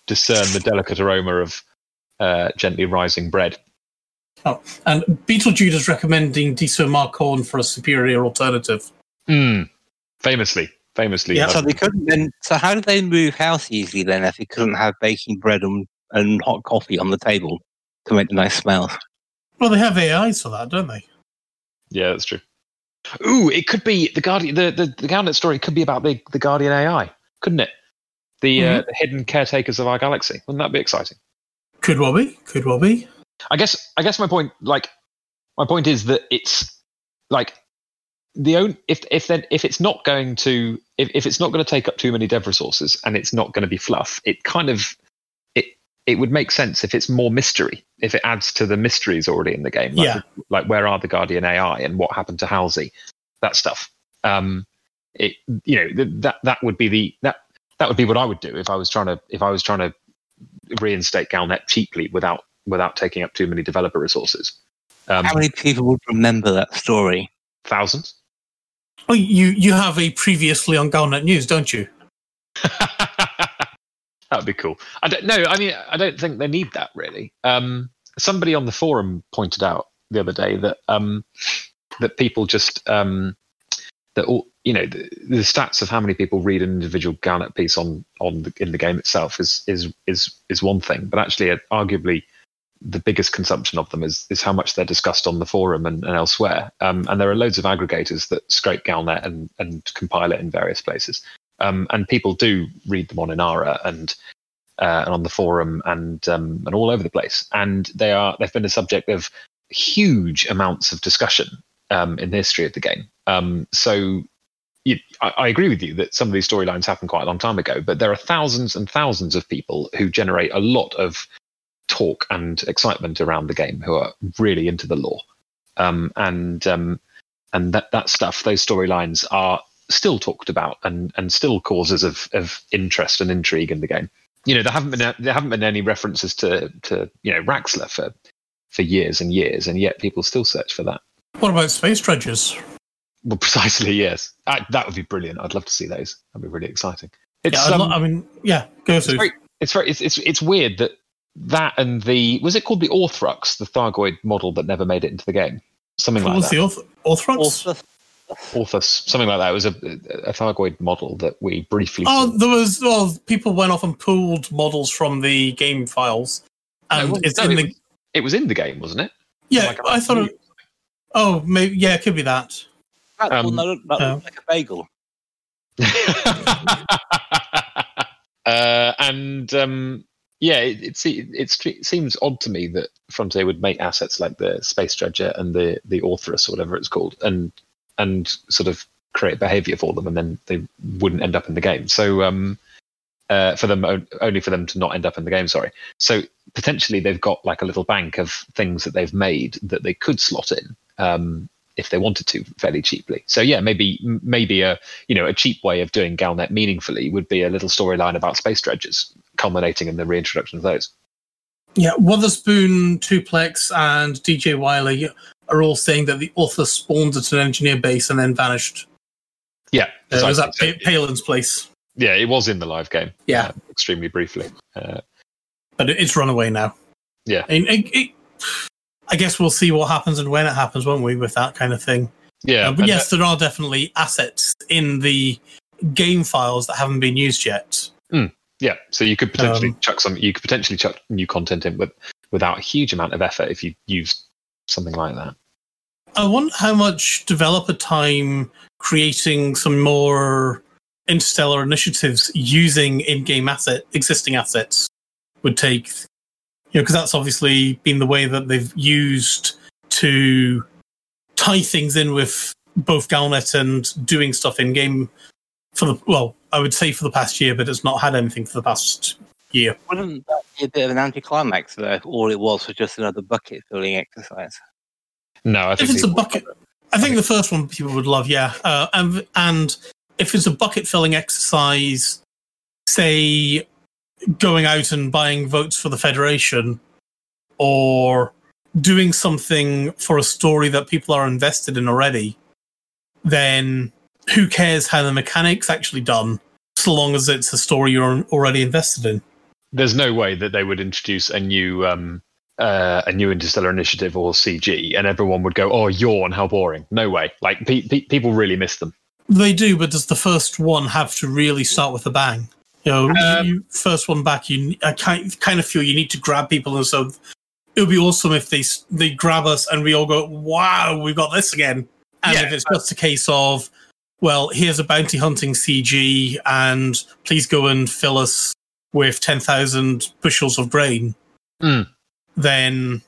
discern the delicate aroma of uh, gently rising bread. Oh, and Beetlejuice is recommending Diso Ma Corn for a superior alternative. Mm. Famously, famously. Yeah. so they couldn't then so how did they move house easily then if they couldn't have baking bread and, and hot coffee on the table to make the nice smells? Well, they have AIs for that, don't they? Yeah, that's true. Ooh, it could be the Guardian. The the, the Galnet story could be about the the Guardian AI, couldn't it? The, uh, the hidden caretakers of our galaxy. Wouldn't that be exciting? Could well be. Could well be. I guess I guess my point like my point is that it's like the only if if then if it's not going to if, if it's not going to take up too many dev resources and it's not going to be fluff, it kind of it it would make sense if it's more mystery if it adds to the mysteries already in the game. Like, Yeah. like where are the Guardian AI and what happened to Halsey, that stuff. Um, it you know th- that that would be the that that would be what I would do if I was trying to if I was trying to reinstate Galnet cheaply without without taking up too many developer resources. Um, How many people would remember that story? thousands. Oh, you you have a previously on Galnet News, don't you? <laughs> that would be cool. I don't know. I mean, I don't think they need that really. Um, somebody on the forum pointed out the other day that um, that people just um, that all you know the, the stats of how many people read an individual Galnet piece on on the, in the game itself is is is is one thing, but actually, uh, arguably, the biggest consumption of them is is how much they're discussed on the forum and, and elsewhere. Um, and there are loads of aggregators that scrape Galnet and and compile it in various places. Um, and people do read them on Inara and uh, and on the forum and um, and all over the place. And they are they've been a subject of huge amounts of discussion um, in the history of the game. Um, so you, I, I agree with you that some of these storylines happened quite a long time ago, but there are thousands and thousands of people who generate a lot of talk and excitement around the game who are really into the lore. Um, and um, and that that stuff, those storylines are still talked about and and still causes of of interest and intrigue in the game. You know, there haven't been there haven't been any references to to you know Raxxla for for years and years, and yet people still search for that. What about space dredges? Well, <laughs> precisely, yes. Uh, that would be brilliant. I'd love to see those. That'd be really exciting. It's yeah, I'd lo- um, I mean, yeah, go it's through. very, it's very, it's, it's it's weird that that and the was it called the Orthrux, the Thargoid model that never made it into the game, something What like was that. the Orth- Orthrox? Also, Orthus, something like that. It was a, a Thargoid model that we briefly. Oh, saw. there was. Well, people went off and pulled models from the game files, No, it and wasn't- it's no, in it the. was- it was in the game, wasn't it? yeah, Like a- I thought. It, oh, maybe. Yeah, it could be that. that Um, that looked, that oh. looked like a bagel. <laughs> uh, and um, Yeah, it, it, it, it seems odd to me that Frontier would make assets like the Space Dredger and the the Orthrus or whatever it's called, and and sort of create behavior for them, and then they wouldn't end up in the game. So um, uh, for them only for them to not end up in the game. Sorry. So potentially they've got like a little bank of things that they've made that they could slot in. Um, if they wanted to fairly cheaply. So yeah, maybe maybe a you know a cheap way of doing Galnet meaningfully would be a little storyline about space dredgers, culminating in the reintroduction of those. Yeah, Wotherspoon, Tuplex, and DJ Wiley are all saying that the Orthrus spawned at an engineer base and then vanished. Yeah, Uh, was that precisely. Palin's place? yeah, it was in the live game. Yeah. uh, extremely briefly. Uh, But it's run away now. Yeah. And it, it, I guess we'll see what happens and when it happens, won't we, with that kind of thing? yeah, Uh, but yes, there are definitely assets in the game files that haven't been used yet. Yeah, so you could potentially Um, chuck some. You could potentially chuck new content in with without a huge amount of effort if you use something like that. I wonder how much developer time creating some more interstellar initiatives using in-game asset existing assets would take. You know, because that's obviously been the way that they've used to tie things in with both Galnet and doing stuff in game for the well, I would say for the past year, but it's not had anything for the past year. Wouldn't that be a bit of an anticlimax though? If all it was was just another bucket filling exercise. No, I think If it's a people- bucket, I think the first one people would love, yeah. Uh, and and if it's a bucket filling exercise, say going out and buying votes for the federation, or doing something for a story that people are invested in already, then who cares how the mechanics actually done, so long as it's a story you're already invested in. there's no way that they would introduce a new um, uh, a new interstellar initiative or CG, and everyone would go, "Oh, yawn! How boring!" No way. Like pe- pe- people really miss them. They do, but does the first one have to really start with a bang? You know, Um, you, first one back, you I kind kind of feel you need to grab people, and so it would be awesome if they they grab us and we all go, "Wow, we've got this again!" And Yeah. if it's just a case of, well, here's a bounty hunting CG, and please go and fill us with ten thousand bushels of grain, Mm. then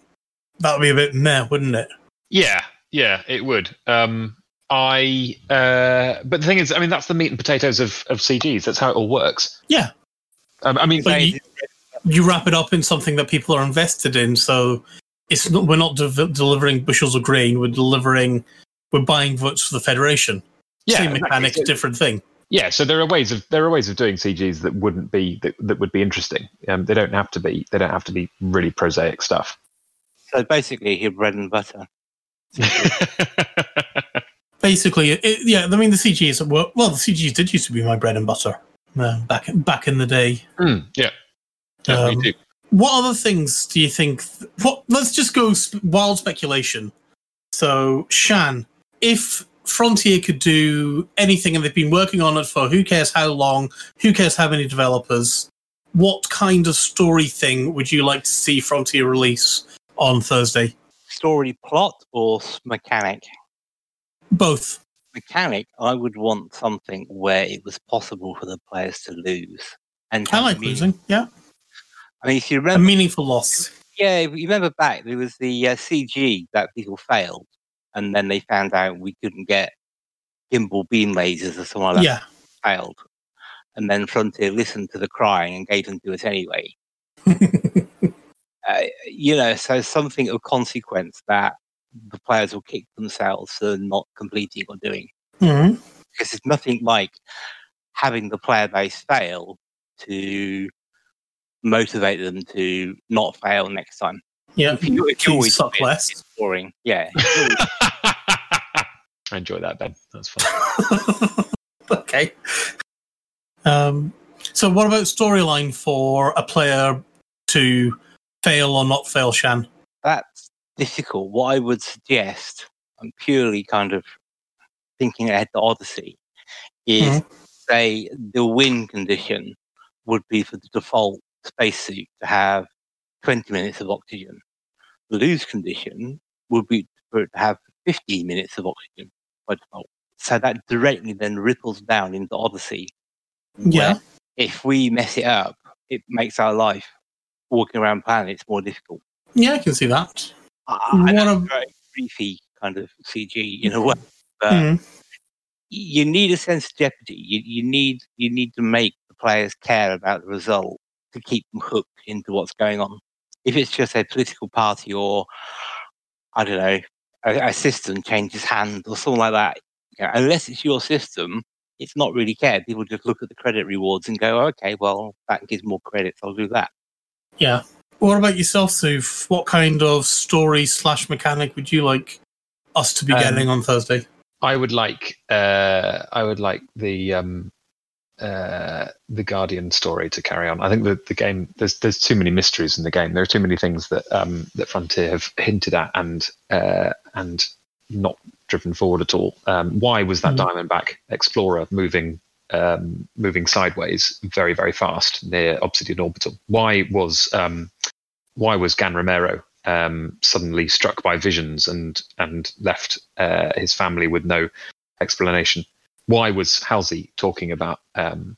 that would be a bit meh, wouldn't it? Yeah, yeah, it would. Um, I, uh, but the thing is, I mean, that's the meat and potatoes of, of CGs. That's how it all works. Yeah. Um, I mean, But you, you wrap it up in something that people are invested in. So it's not, we're not de- delivering bushels of grain. We're delivering, we're buying votes for the federation. yeah, Same mechanic, So- different thing. yeah. So there are ways of there are ways of doing CGs that wouldn't be that, that would be interesting. Um, they don't have to be. They don't have to be really prosaic stuff. So basically, your bread and butter. <laughs> Basically, it, yeah. I mean, the CGs were well. The CGs did used to be my bread and butter uh, back back in the day. Mm, yeah, yeah, Um, me too. What other things do you think? What? Let's just go sp- wild speculation. So, Shan, if Frontier could do anything, and they've been working on it for who cares how long, who cares how many developers, what kind of story thing would you like to see Frontier release on Thursday? Story plot or mechanic? Both. Mechanic, I would want something where it was possible for the players to lose. And I like meaning- losing. Yeah, I mean, if you remember. a meaningful loss. yeah, if you remember back, there was the uh, CG that people failed, and then they found out we couldn't get gimbal beam lasers or something like that Yeah, failed. And then Frontier listened to the crying and gave them to us anyway. <laughs> Uh, you know, so something of consequence that the players will kick themselves for not completing or doing. Mhm. Because it's nothing like having the player base fail to motivate them to not fail next time. yeah. If you, if you always suck win, less. it's boring. Yeah. if <laughs> I enjoy that, Ben. That's fun. <laughs> okay. Um, so, what about storyline for a player to fail or not fail, Shan? that's difficult. What I would suggest, I'm purely kind of thinking ahead to Odyssey, is mm-hmm. say the win condition would be for the default spacesuit to have 20 minutes of oxygen. The lose condition would be for it to have 15 minutes of oxygen by default. So that directly then ripples down into Odyssey. Yeah. If we mess it up, it makes our life walking around planets more difficult. Yeah, I can see that. I, What it's very briefy kind of CG in a way, but Mhm. you need a sense of jeopardy. You, you need you need to make the players care about the result to keep them hooked into what's going on. If it's just a political party or I don't know, a, a system changes hands or something like that, you know, unless it's your system, it's not really cared. People just look at the credit rewards and go, okay, well that gives more credits. I'll do that. Yeah. What about yourself, Suf? What kind of story slash mechanic would you like us to be Um, getting on Thursday? I would like uh, I would like the um, uh, the Guardian story to carry on. I think that the game there's there's too many mysteries in the game. There are too many things that um, that Frontier have hinted at and uh, and not driven forward at all. Um, why was that Mhm. Diamondback Explorer moving um, moving sideways very very fast near Obsidian Orbital? Why was um, why was Gan Romero um, suddenly struck by visions and and left uh, his family with no explanation? Why was Halsey talking about um,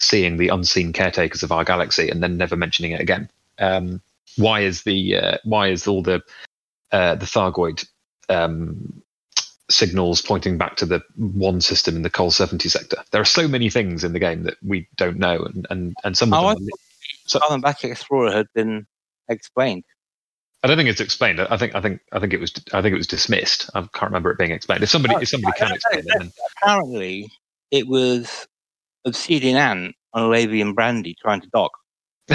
seeing the unseen caretakers of our galaxy and then never mentioning it again? Um, why is the uh, why is all the uh, the Thargoid um, signals pointing back to the one system in the Col 70 sector? There are so many things in the game that we don't know, and and, and some of Oh, I them. are- So Diamondback Explorer had been explained. I don't think it's explained. I think I think I think it was I think it was dismissed. I can't remember it being explained. If somebody Oh, if somebody can no, explain no, it, then Apparently, it was Obsidian Ant on Lavian Brandy trying to dock. <laughs>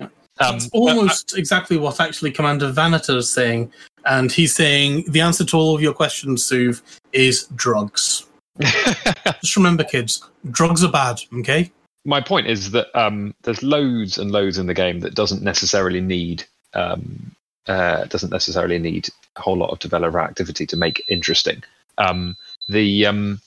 um, That's almost exactly what actually Commander Vanita is saying. And he's saying the answer to all of your questions, Suv, is drugs. <laughs> Just remember, kids, drugs are bad, okay? my point is that um, there's loads and loads in the game that doesn't necessarily need um, uh, doesn't necessarily need a whole lot of developer activity to make interesting. Um, the um,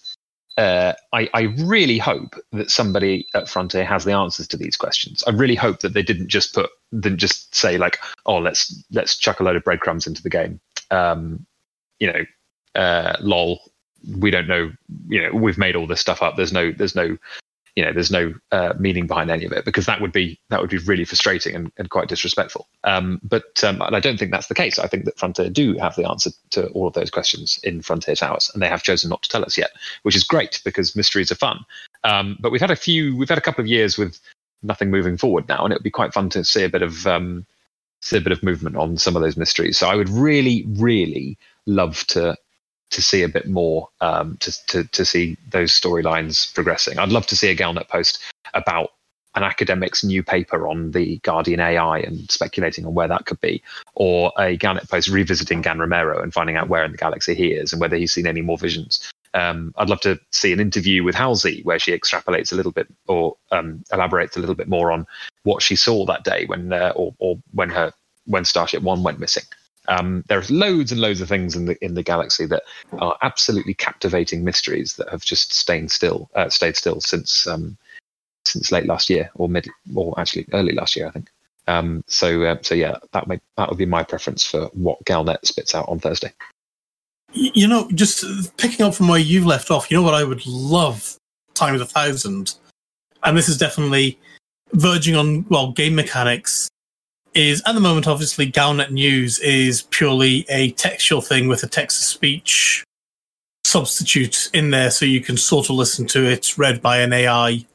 uh, I, I really hope that somebody at Frontier has the answers to these questions. I really hope that they didn't just put didn't just say like, oh, let's let's chuck a load of breadcrumbs into the game. Um, you know, uh, lol. We don't know. You know, we've made all this stuff up. There's no there's no you know there's no uh, meaning behind any of it because that would be that would be really frustrating and, and quite disrespectful um, but um, and i don't think that's the case i think that frontier do have the answer to all of those questions in frontier towers and they have chosen not to tell us yet which is great because mysteries are fun um, but we've had a few we've had a couple of years with nothing moving forward now and it would be quite fun to see a bit of um, see a bit of movement on some of those mysteries so i would really really love to to see a bit more um, to, to to see those storylines progressing. I'd love to see a Galnet post about an academic's new paper on the Guardian AI and speculating on where that could be, or a Galnet post revisiting Gan Romero and finding out where in the galaxy he is and whether he's seen any more visions. Um, I'd love to see an interview with Halsey where she extrapolates a little bit or um, elaborates a little bit more on what she saw that day when uh, or, or when her when Starship One went missing. Um, there's loads and loads of things in the in the galaxy that are absolutely captivating mysteries that have just stayed still, uh, stayed still since um, since late last year or mid, or actually early last year, I think. Um, so uh, so yeah, that may, that would be my preference for what Galnet spits out on Thursday. You know, just picking up from where you've left off, you know what I would love? Time times a thousand, and this is definitely verging on well game mechanics. Is at the moment obviously Galnet News is purely a textual thing with a text to speech substitute in there, so you can sort of listen to it. Read by an AI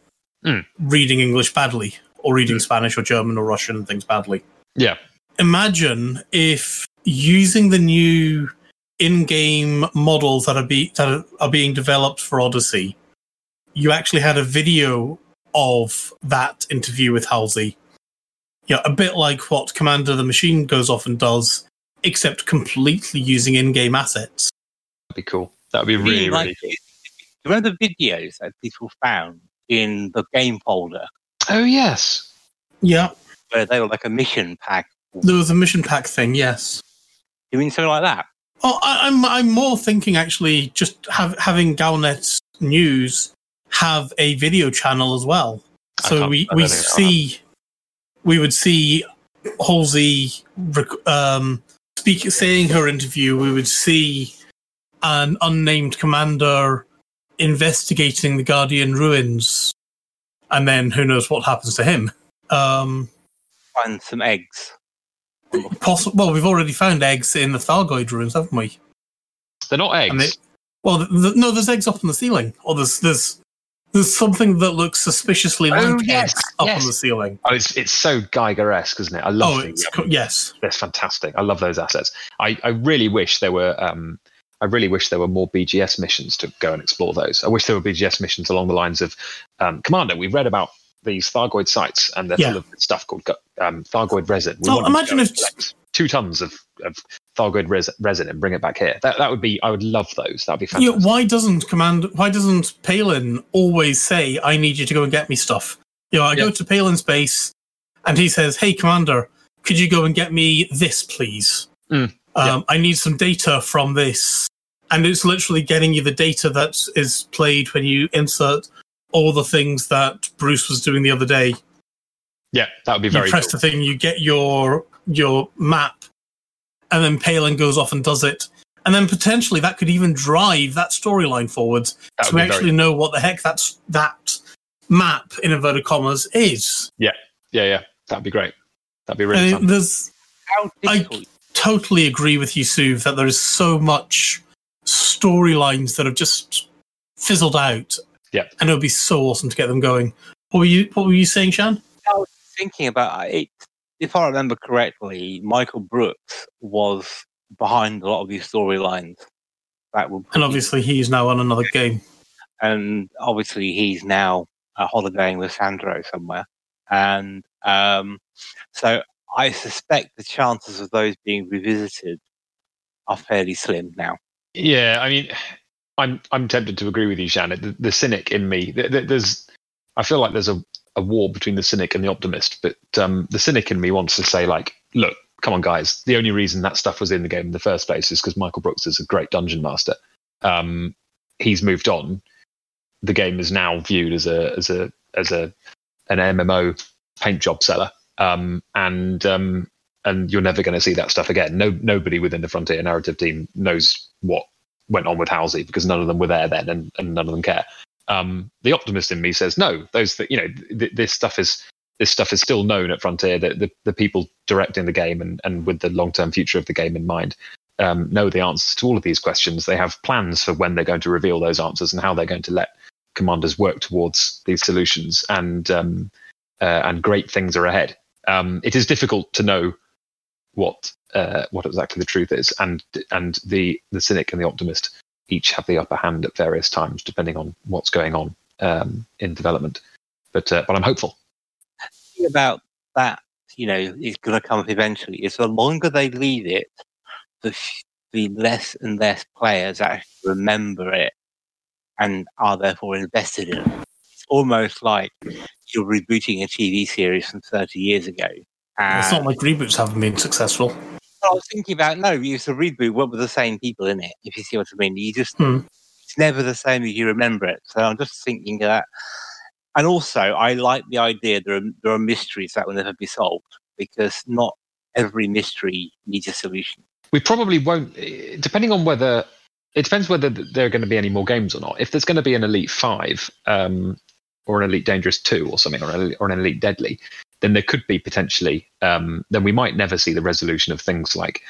Mm. reading English badly or reading Spanish or German or Russian things badly. Yeah, imagine if using the new in-game models that are be that are, are being developed for Odyssey, you actually had a video of that interview with Halsey. Yeah, a bit like what Commander the Machine goes off and does, except completely using in-game assets. that'd be cool. That would be really Really really like cool. it. Remember the videos that people found in the game folder Oh yes, Yeah, where they were like a mission pack there was a mission pack thing. Yes. You mean something like that? Oh, I, I'm I'm more thinking actually just have, having Galnet News have a video channel as well. So we we don't think I'll see we would see Halsey rec- um, speak saying her interview. We would see an unnamed commander investigating the Guardian ruins, and then who knows what happens to him. um, Find some eggs. Poss- well, we've already found eggs in the Thargoid rooms, haven't we? They're not eggs. They, well, th th no, there's eggs up on the ceiling, or there's there's there's something that looks suspiciously Oh, like yes, eggs up yes. on the ceiling. oh, it's it's so Giger-esque, isn't it? I love Oh, the, it's um, co- yes. that's fantastic. I love those assets. I, I really wish there were um, I really wish there were more BGS missions to go and explore those. I wish there were BGS missions along the lines of um, Commander. We've read about these Thargoid sites, and they're Yeah. full of stuff called um, Thargoid resin. We Oh, want you to imagine if- two tons of, of Thargoid res- resin and bring it back here. That that would be. I would love those. That'd be fantastic. why doesn't command? Why doesn't Palin always say, "I need you to go and get me stuff"? You know, I go to Palin's base, and he says, "Hey, Commander, could you go and get me this, please? Mm, um, I need some data from this." And it's literally getting you the data that is played when you insert all the things that Bruce was doing the other day. Yeah, that would be very. you very. press Cool. the thing, you get your your map, and then Palin goes off and does it. And then potentially that could even drive that storyline forwards That to actually very, know what the heck that's that map in inverted commas is. yeah, yeah. Yeah. That'd be great. That'd be really Uh, fun. there's I- totally agree with you, Suv, that there is so much storylines that have just fizzled out. Yeah. and it would be so awesome to get them going. What were you What were you saying, Shan? Thinking about it, if I remember correctly, Michael Brooks was behind a lot of these storylines. That would, And obviously, he's now on another game. and obviously he's now uh, holidaying with Sandro somewhere, and um, so I suspect the chances of those being revisited are fairly slim now. Yeah, I mean, I'm I'm tempted to agree with you, Shannon. The, the cynic in me, th- th- there's, I feel like there's a, a war between the cynic and the optimist. But um, the cynic in me wants to say, like, look, come on, guys. The only reason that stuff was in the game in the first place is because Michael Brooks is a great dungeon master. Um, he's moved on. The game is now viewed as a as a as a an MMO paint job seller, um, and um, and you're never going to see that stuff again. No, nobody within the Frontier narrative team knows what went on with Halsey because none of them were there then, and, and none of them care. Um, the optimist in me says no. Those you know, th- this stuff is this stuff is still known at Frontier. That the, the people directing the game and, and with the long term future of the game in mind um, know the answers to all of these questions. They have plans for when they're going to reveal those answers and how they're going to let commanders work towards these solutions. And um, uh, and great things are ahead. Um, it is difficult to know what uh, what exactly the truth is, and and the the cynic and the optimist each have the upper hand at various times, depending on what's going on um, in development. But uh, but I'm hopeful. thing about that, you know, is going to come up eventually. Is the longer they leave it, the f- the less and less players actually remember it and are therefore invested in it. It's almost like you're rebooting a TV series from 30 years ago. it's not like reboots haven't been successful. I was thinking about no, it's a reboot. What were the same people in it? If you see what I mean, you just Hmm. it's never the same as you remember it. So I'm just thinking that. And also, I like the idea there are there are mysteries that will never be solved because not every mystery needs a solution. We probably won't, eh, depending on whether it depends whether there are going to be any more games or not. If there's going to be an Elite Five um, or an Elite Dangerous Two or something, or an, or an Elite Deadly, then there could be potentially. Um, then we might never see the resolution of things like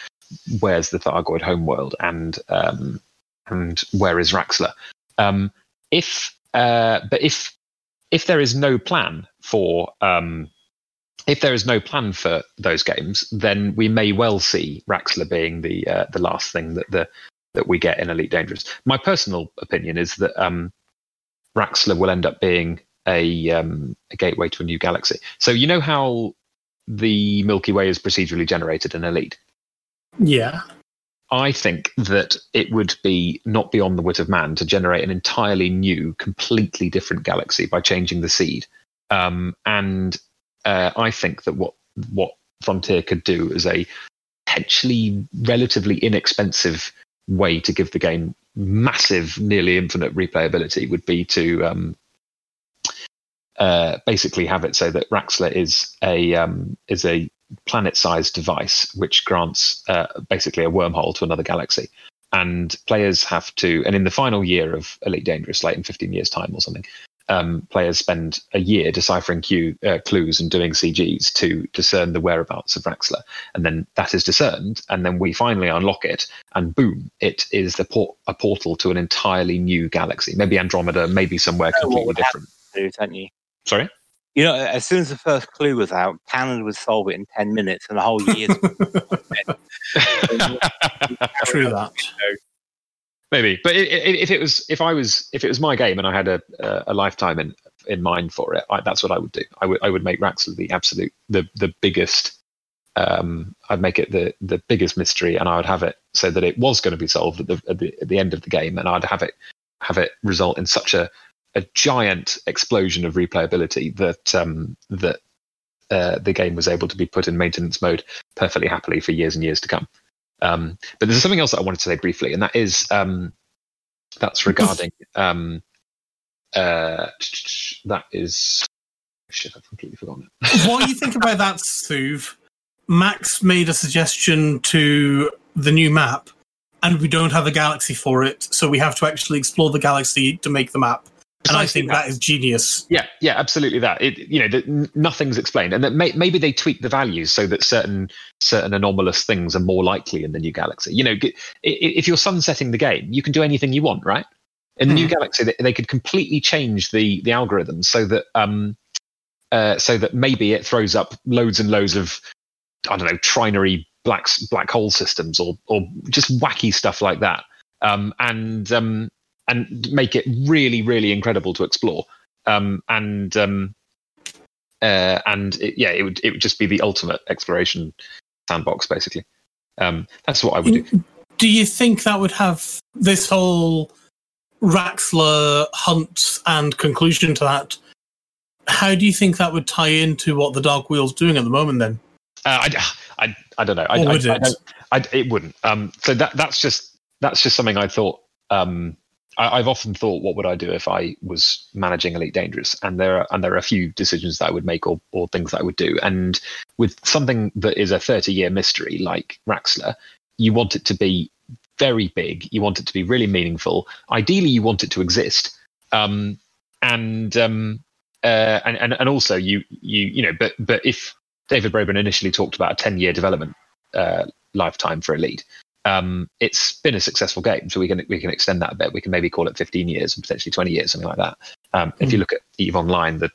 where's the Thargoid homeworld and um, and where is Raxxla. Um, if uh, but if if there is no plan for um, if there is no plan for those games, then we may well see Raxxla being the uh, the last thing that the that we get in Elite Dangerous. My personal opinion is that um, Raxxla will end up being a um, a gateway to a new galaxy. So you know how the Milky Way is procedurally generated in Elite. Yeah. I think that it would be not beyond the wit of man to generate an entirely new, completely different galaxy by changing the seed. Um, and uh, I think that what what Frontier could do is a potentially relatively inexpensive way to give the game massive, nearly infinite replayability would be to um, uh, basically have it so that Raxxla is a um, is a planet-sized device which grants uh, basically a wormhole to another galaxy. And players have to, and in the final year of Elite Dangerous, like in 15 years' time or something, um, players spend a year deciphering Q, uh, clues and doing CGs to discern the whereabouts of Raxxla, and then that is discerned, and then we finally unlock it, and boom, it is the port- a portal to an entirely new galaxy, maybe Andromeda, maybe somewhere You know what completely different. Do, don't you? Sorry. You know, as soon as the first clue was out, Canada would solve it in ten minutes, and the whole year. <laughs> <laughs> True that. Maybe, but i i if it was, if I was, if it was my game and I had a a, a lifetime in in mind for it, I, that's what I would do. I would I would make Raxxla the absolute the the biggest. Um, I'd make it the the biggest mystery, and I would have it so that it was going to be solved at the, at the at the end of the game, and I'd have it have it result in such a a giant explosion of replayability that um, that uh, the game was able to be put in maintenance mode perfectly happily for years and years to come. Um, but there's something else that I wanted to say briefly, and that is um, that's regarding um, uh, that is shit. I've completely forgotten it. what do you think about that, Suv? Max made a suggestion to the new map, and we don't have a galaxy for it, so we have to actually explore the galaxy to make the map. And I Precisely think that is genius. Yeah, yeah, absolutely. That it, you know, that nothing's explained, and that may, maybe they tweak the values so that certain certain anomalous things are more likely in the new galaxy. You know, g- i- i- if you're sunsetting the game, you can do anything you want, right? In the new galaxy, they, they could completely change the the algorithm so that um, uh, so that maybe it throws up loads and loads of I don't know trinary black black hole systems or or just wacky stuff like that, um, and um, and make it really really incredible to explore um, and um, uh, and it, yeah, it would it would just be the ultimate exploration sandbox, basically. Um, that's what I would do. Do you think that would have this whole Raxxla hunt and conclusion to that? How do you think that would tie into what the Dark Wheel's doing at the moment? Then, Uh, I, I, I don't know. I, would I it? don't- I, it wouldn't. Um, so that that's just that's just something I thought. Um, I, I've often thought, what would I do if I was managing Elite Dangerous? And there are and there are a few decisions that I would make or or things that I would do. And with something that is a thirty year mystery like Raxxla, you want it to be very big. You want it to be really meaningful. Ideally, you want it to exist. Um, and um, uh, and, and and also you you you know, but but if David Braben initially talked about a ten year development uh, lifetime for Elite. Um, it's been a successful game, so we can we can extend that a bit. We can maybe call it 15 years and potentially 20 years, something like that. Um, If you look at Eve Online, the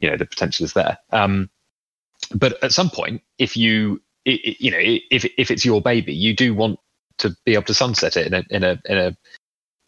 you know the potential is there. Um, but at some point, if you i i- you know if if it's your baby, you do want to be able to sunset it in a in a in a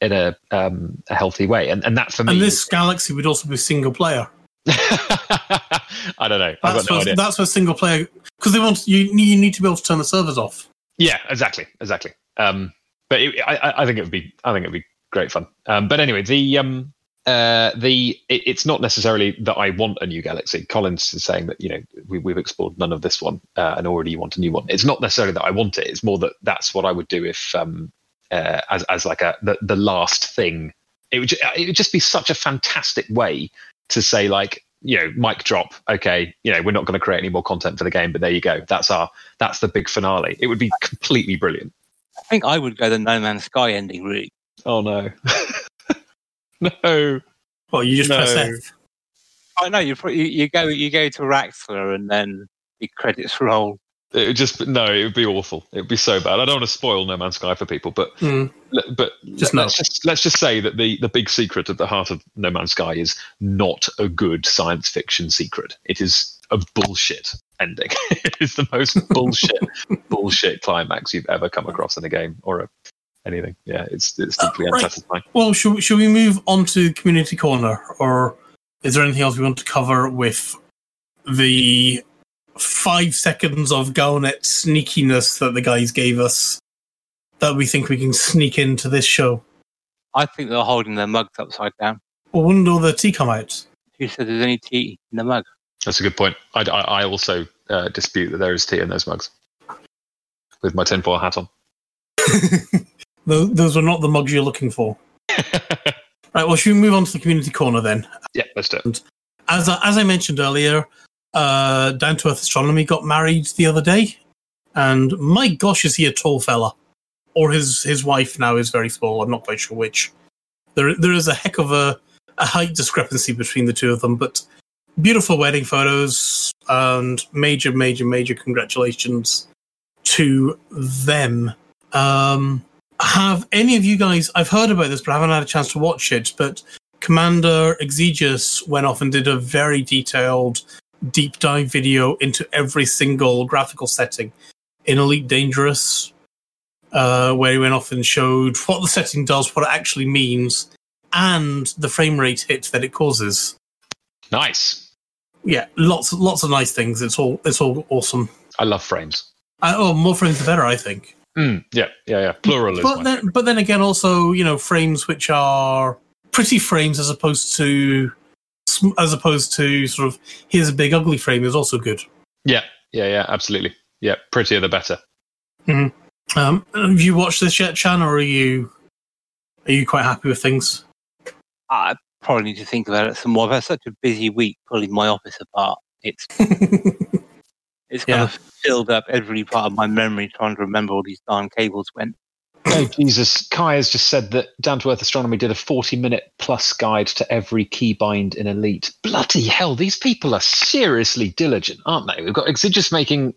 in a um, a healthy way, and and that for me, and this galaxy would also be single player. <laughs> I don't know. I've got no where, idea. that's where single player because they want you. You need to be able to turn the servers off. Yeah, exactly, exactly. Um, but it, I, I- think it would be, I think it would be great fun. Um, but anyway, the um, uh, the it, it's not necessarily that I want a new galaxy. Collins is saying that you know we, we've explored none of this one uh, and already want a new one. It's not necessarily that I want it. It's more that that's what I would do if um, uh, as as like a the, the last thing. It would it would just be such a fantastic way to say like you know mic drop okay you know we're not going to create any more content for the game but there you go that's our that's the big finale it would be completely brilliant I think I would go the No Man's Sky ending route. oh no <laughs> no Well, you just No. press F. Oh, I know you, you you go you go to Raxxla and then the credits roll. It would just no it would be awful it would be so bad i don't want to spoil no man's sky for people but Hmm. but Just let's no. just let's just say that the the big secret at the heart of no man's sky is not a good science fiction secret it is a bullshit ending <laughs> it is the most <laughs> bullshit bullshit climax you've ever come across in a game or a, anything yeah it's it's deeply right. unsatisfying Well, should, should we move on to community corner, or is there anything else we want to cover with the five seconds of Galnet sneakiness that the guys gave us that we think we can sneak into this show? I think they're holding their mugs upside down. Well, wouldn't all the tea come out? Who said there's any tea in the mug? That's a good point. I, I, I also uh, dispute that there is tea in those mugs. With my tinfoil hat on. <laughs> Those, those were not the mugs you're looking for. <laughs> Right. Well, should we move on to the community corner then? yeah, let's do it. As I, as I mentioned earlier, uh, Down to Earth Astronomy got married the other day, and my gosh, is he a tall fella? Or his his wife now is very small. I'm not quite sure which. There there is a heck of a a height discrepancy between the two of them, but beautiful wedding photos and major, major, major congratulations to them. Um, have any of you guys? I've heard about this, but I haven't had a chance to watch it. But Commander Exegius went off and did a very detailed deep dive video into every single graphical setting in Elite Dangerous, uh, where he went off and showed what the setting does, what it actually means, and the frame rate hit that it causes. Nice. Yeah, lots, lots of nice things. It's all, it's all awesome. I love frames. Uh, oh, more frames the better, I think. Mm, yeah, yeah, yeah. Plural But then, but then again, also you know frames which are pretty frames as opposed to as opposed to sort of here's a big ugly frame is also good. Yeah, yeah, yeah. Absolutely. Yeah, prettier the better. Um, have you watched this yet, Chan, or are you are you quite happy with things? I probably need to think about it some more. I've had such a busy week pulling my office apart. It's <laughs> it's kind Yeah. of filled up every part of my memory trying to remember all these darn cables went. Oh Jesus! Kai has just said that Down to Earth Astronomy did a forty-minute plus guide to every keybind in Elite. Bloody hell! These people are seriously diligent, aren't they? We've got Exegius making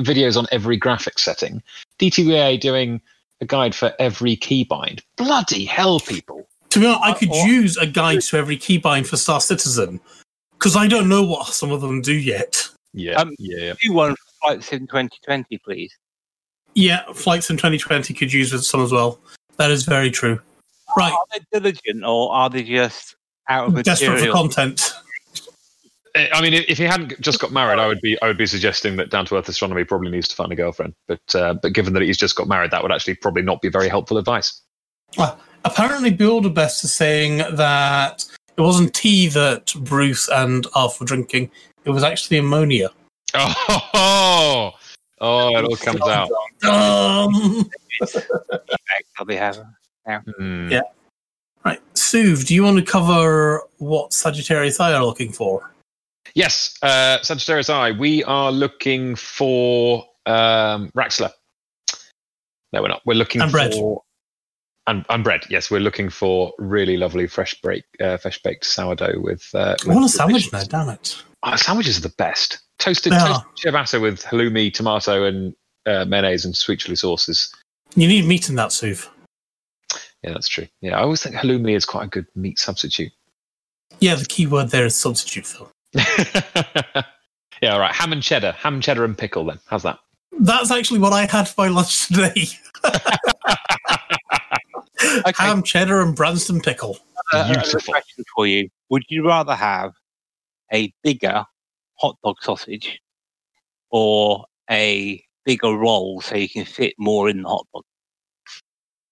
videos on every graphic setting, DTVA doing a guide for every keybind. Bloody hell, people! to be honest, I could use a guide to every keybind for Star Citizen because I don't know what some of them do yet. Yeah, Um, yeah, yeah. Do one for Flight Sim 2020, please. Yeah, Flight Sim 2020 could use some as well. That is very true. Right, Are they diligent or are they just out of desperate for content. Eh, I mean, if if he hadn't just got married, I would be I would be suggesting that Down to Earth Astronomy probably needs to find a girlfriend. But uh, but given that he's just got married, that would actually probably not be very helpful advice. Well, Apparently, Builder Best is saying that it wasn't tea that Bruce and Alf were drinking; it was actually ammonia. <laughs> Oh, oh, it all comes out. Um, I'll be having. Hmm. Yeah. right, Suv, do you want to cover what Sagittarius Eye are looking for? Yes, uh, Sagittarius Eye, We are looking for um, Raxxla. No, we're not. We're looking And for bread. and, and bread. Yes, we're looking for really lovely fresh break, uh, fresh baked sourdough with. Uh, I want a sandwich now. Damn it! Oh, sandwiches are the best. Toasted, They toasted ciabatta with halloumi, tomato, and uh, mayonnaise and sweet chili sauces. You need meat in that, Suv. Yeah, that's true. Yeah, I always think halloumi is quite a good meat substitute. Yeah, the key word there is substitute, Phil. <laughs> yeah, all right. Ham and cheddar, ham and cheddar and pickle. Then how's that? That's actually what I had for my lunch today: <laughs> Okay. ham, cheddar, and Branston pickle. Uh, another Beautiful. question for you. Would you rather have a bigger hot dog sausage or a bigger roll so you can fit more in the hot dog?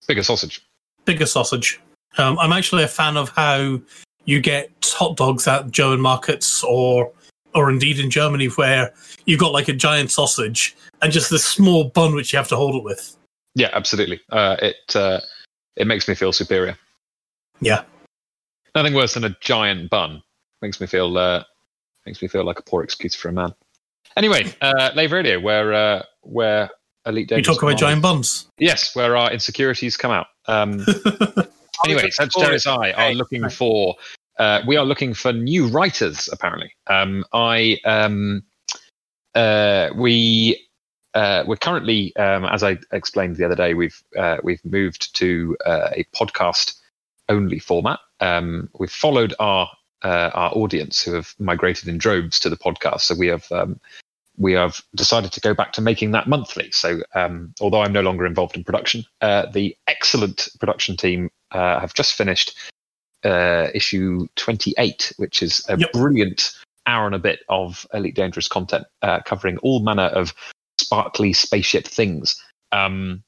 Bigger sausage. Bigger sausage. Um, I'm actually a fan of how you get hot dogs at German markets or or indeed in Germany where you've got like a giant sausage and just this small bun which you have to hold it with. Yeah, absolutely. Uh, it uh, it makes me feel superior. Yeah. Nothing worse than a giant bun. Makes me feel uh, makes me feel like a poor excuse for a man. Anyway, uh, Lave Radio, where uh, where Elite We Dangerous talk about Commanders- giant bombs. Yes, where our insecurities come out. Um, <laughs> anyway, Sagittarius Eye are Okay. looking for. Uh, we are looking for new writers. Apparently, um, I um, uh, we uh, we're currently, um, as I explained the other day, we've uh, we've moved to uh, a podcast only format. Um, we've followed our uh, our audience who have migrated in droves to the podcast, so we have um, we have decided to go back to making that monthly. So, um, although I'm no longer involved in production, uh, the excellent production team uh, have just finished uh, issue 28, which is a Yep. brilliant hour and a bit of Elite Dangerous content uh, covering all manner of sparkly spaceship things. Um,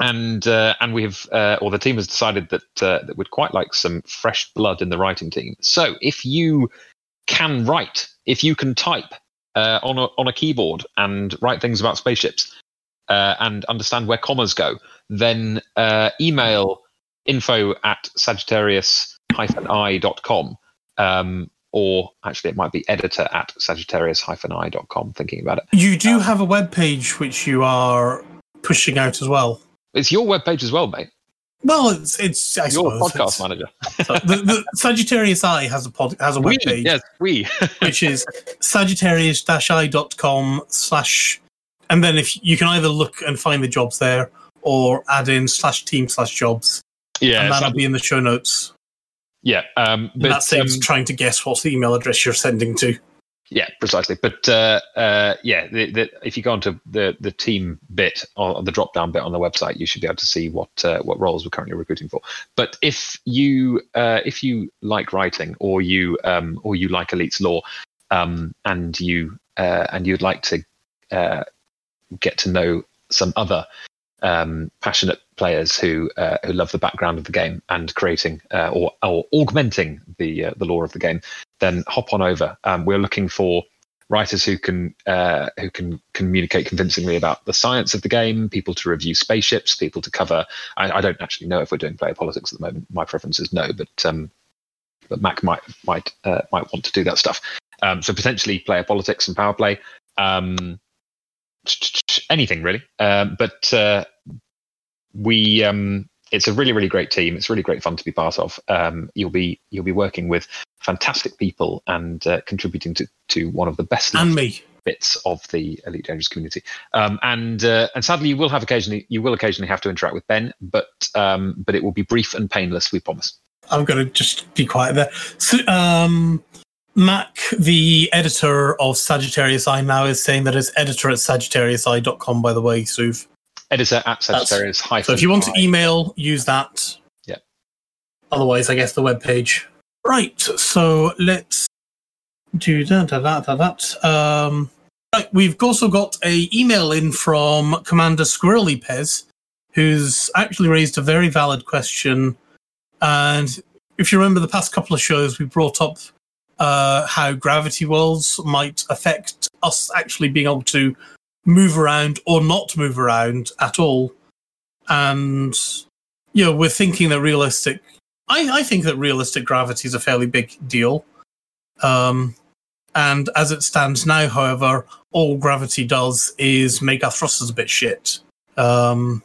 and uh, and we have, uh, or the team has decided that uh, that we'd quite like some fresh blood in the writing team. So if you can write, if you can type uh, on a on a keyboard and write things about spaceships uh, and understand where commas go, then uh, email info at sagittarius-i.com um, or actually it might be editor at sagittarius-i.com thinking about it. You do have a web page which you are pushing out as well. It's your webpage as well, mate. Well, it's it's I Your podcast it's- manager. <laughs> the, the Sagittarius Eye has a pod, has a We, webpage. yes, we. <laughs> which is sagittarius-i.com slash and then if you can either look and find the jobs there or add in slash team slash jobs yeah, and that'll be in the show notes yeah. Um, but that saves um, trying to guess what the email address you're sending to Yeah, precisely. But uh, uh, yeah, the, the, if you go onto the the team bit or the drop down bit on the website, you should be able to see what uh, what roles we're currently recruiting for. But if you uh, if you like writing or you um, or you like Elite's lore, um, and you uh, and you'd like to uh, get to know some other um, passionate players who uh, who love the background of the game and creating uh, or or augmenting the uh, the lore of the game, then hop on over. Um, we're looking for writers who can uh, who can communicate convincingly about the science of the game, people to review spaceships, people to cover. I, I don't actually know if we're doing player politics at the moment. My preference is no, but um, but Mac might might uh, might want to do that stuff. Um, so potentially player politics and power play. Um, anything really. Um, but uh, we um, it's a really really great team. It's really great fun to be part of. Um, you'll be you'll be working with fantastic people and uh, contributing to to one of the best and me bits of the elite dangerous community. Um, and uh, and sadly, you will have occasionally you will occasionally have to interact with Ben, but um, but it will be brief and painless. We promise. i'm going to just be quiet there so, um mac the editor of sagittarius eye now is saying that it's editor at sagittariusi.com by the way Suv. Editor at Sagittarius. So if you want to email, use that. Yeah. Otherwise, I guess the web page. Right. So let's do that. that, that. Um, right. We've also got a email in from Commander Squirrely Pez, who's actually raised a very valid question. And if you remember the past couple of shows, we brought up uh, how gravity wells might affect us actually being able to move around or not move around at all. And you know, we're thinking that realistic. I, I think that realistic gravity is a fairly big deal. Um, and as it stands now, however, all gravity does is make our thrusters a bit shit. Um,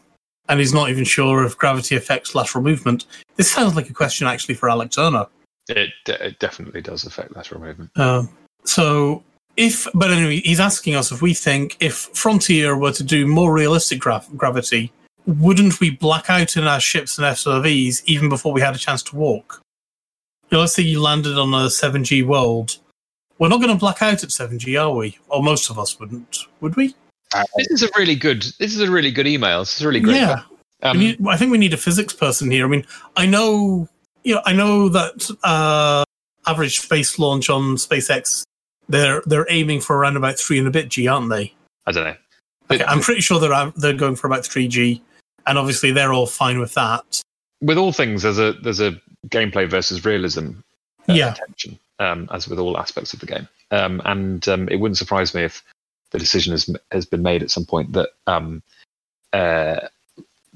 and he's not even sure if gravity affects lateral movement. This sounds like a question actually for Alec Turner. It, it definitely does affect lateral movement. Um, so if, but anyway, he's asking us if we think if Frontier were to do more realistic gra- gravity, wouldn't we black out in our ships and SRVs even before we had a chance to walk? You know, let's say you landed on a 7G world. We're not going to black out at 7G, are we? Or most of us wouldn't, would we? This is a really good. This is a really good email. This is really great. Yeah. Um, We need, I think we need a physics person here. I mean, I know, you know, I know that uh, average space launch on SpaceX, they're they're aiming for around about three and a bit G, aren't they? I don't know. Okay, I'm pretty sure they're they're going for about three G, and obviously they're all fine with that. with all things, there's a there's a gameplay versus realism uh, Yeah. tension, um, as with all aspects of the game. Um, and um, it wouldn't surprise me if the decision has has been made at some point that um, uh,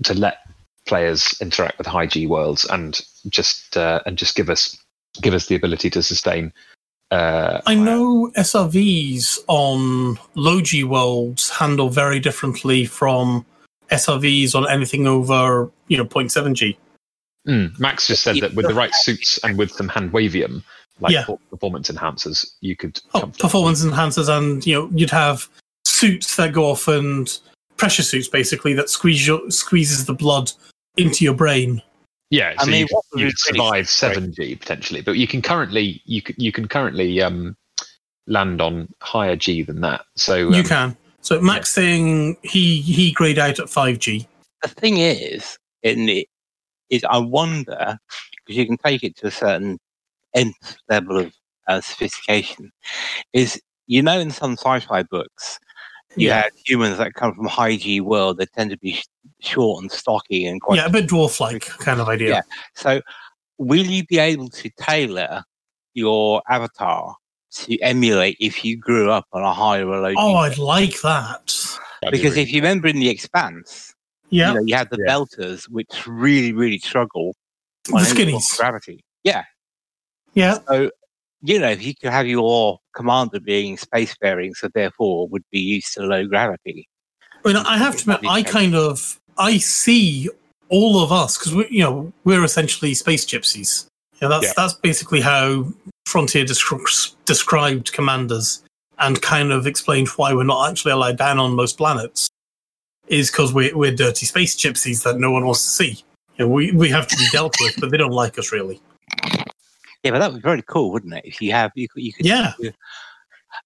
to let players interact with high G worlds and just uh, and just give us give us the ability to sustain. Uh, I know SRVs on low G worlds handle very differently from SRVs on anything over you know 0.7 G. Mm, Max just said that with the right suits and with some hand wavium, like Yeah. performance enhancers, you could. Oh, performance enhancers, and you know you'd have suits that go off and pressure suits basically that squeeze your, squeezes the blood into your brain. Yeah, I so mean, you, what would you survive seven G potentially, but you can currently you can you can currently um, land on higher G than that. So um, you can. So Max saying he he grayed out at five G. the thing is, in it, is I wonder because you can take it to a certain nth level of uh, sophistication. Is you know, in some sci-fi books, you Yeah. have humans that come from high G world. They tend to be sh- short and stocky and quite. Yeah, a bit dwarf-like <laughs> kind of idea. Yeah. So, will you be able to tailor your avatar to emulate if you grew up on a higher or low G? Oh, I'd like that. that'd be because really- if you remember in the Expanse, Yeah, you know, you had the Yeah. belters, which really, really struggle the on any skinnies. gravity. Yeah. Yeah, So, you know, if you could have your commander being spacefaring, so therefore would be used to low gravity. I mean, I have to admit, I kind of I see all of us, because we, you know, we're essentially space gypsies. Yeah, that's Yeah. that's basically how Frontier descri- described commanders and kind of explained why we're not actually allowed down on most planets. Is because we're we're dirty space gypsies that no one wants to see. You know, we we have to be dealt with, but they don't like us really. Yeah, but that would be very cool, wouldn't it? If you have, you could, you could Yeah.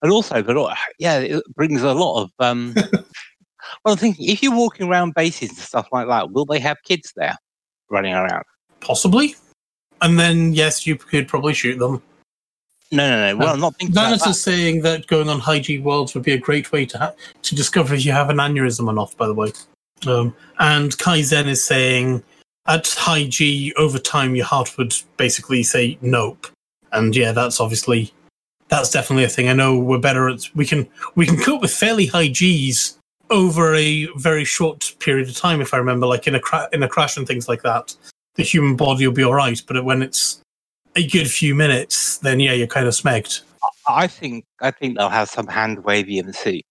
and also, but yeah, it brings a lot of. um <laughs> Well, I'm thinking if you're walking around bases and stuff like that, will they have kids there running around? Possibly. And then yes, you could probably shoot them. No, no, no. Well, I'm not thinking. That. is saying that going on high G worlds would be a great way to ha- to discover if you have an aneurysm or not. By the way, um, and Kaizen is saying at high G over time your heart would basically say nope, and yeah, that's obviously that's definitely a thing. I know we're better at we can we can cope with fairly high Gs over a very short period of time. If I remember, like in a cra- in a crash and things like that, the human body will be all right. But when it's a good few minutes, then yeah, you're kind of smegged. I think I think they'll have some hand wavy MC.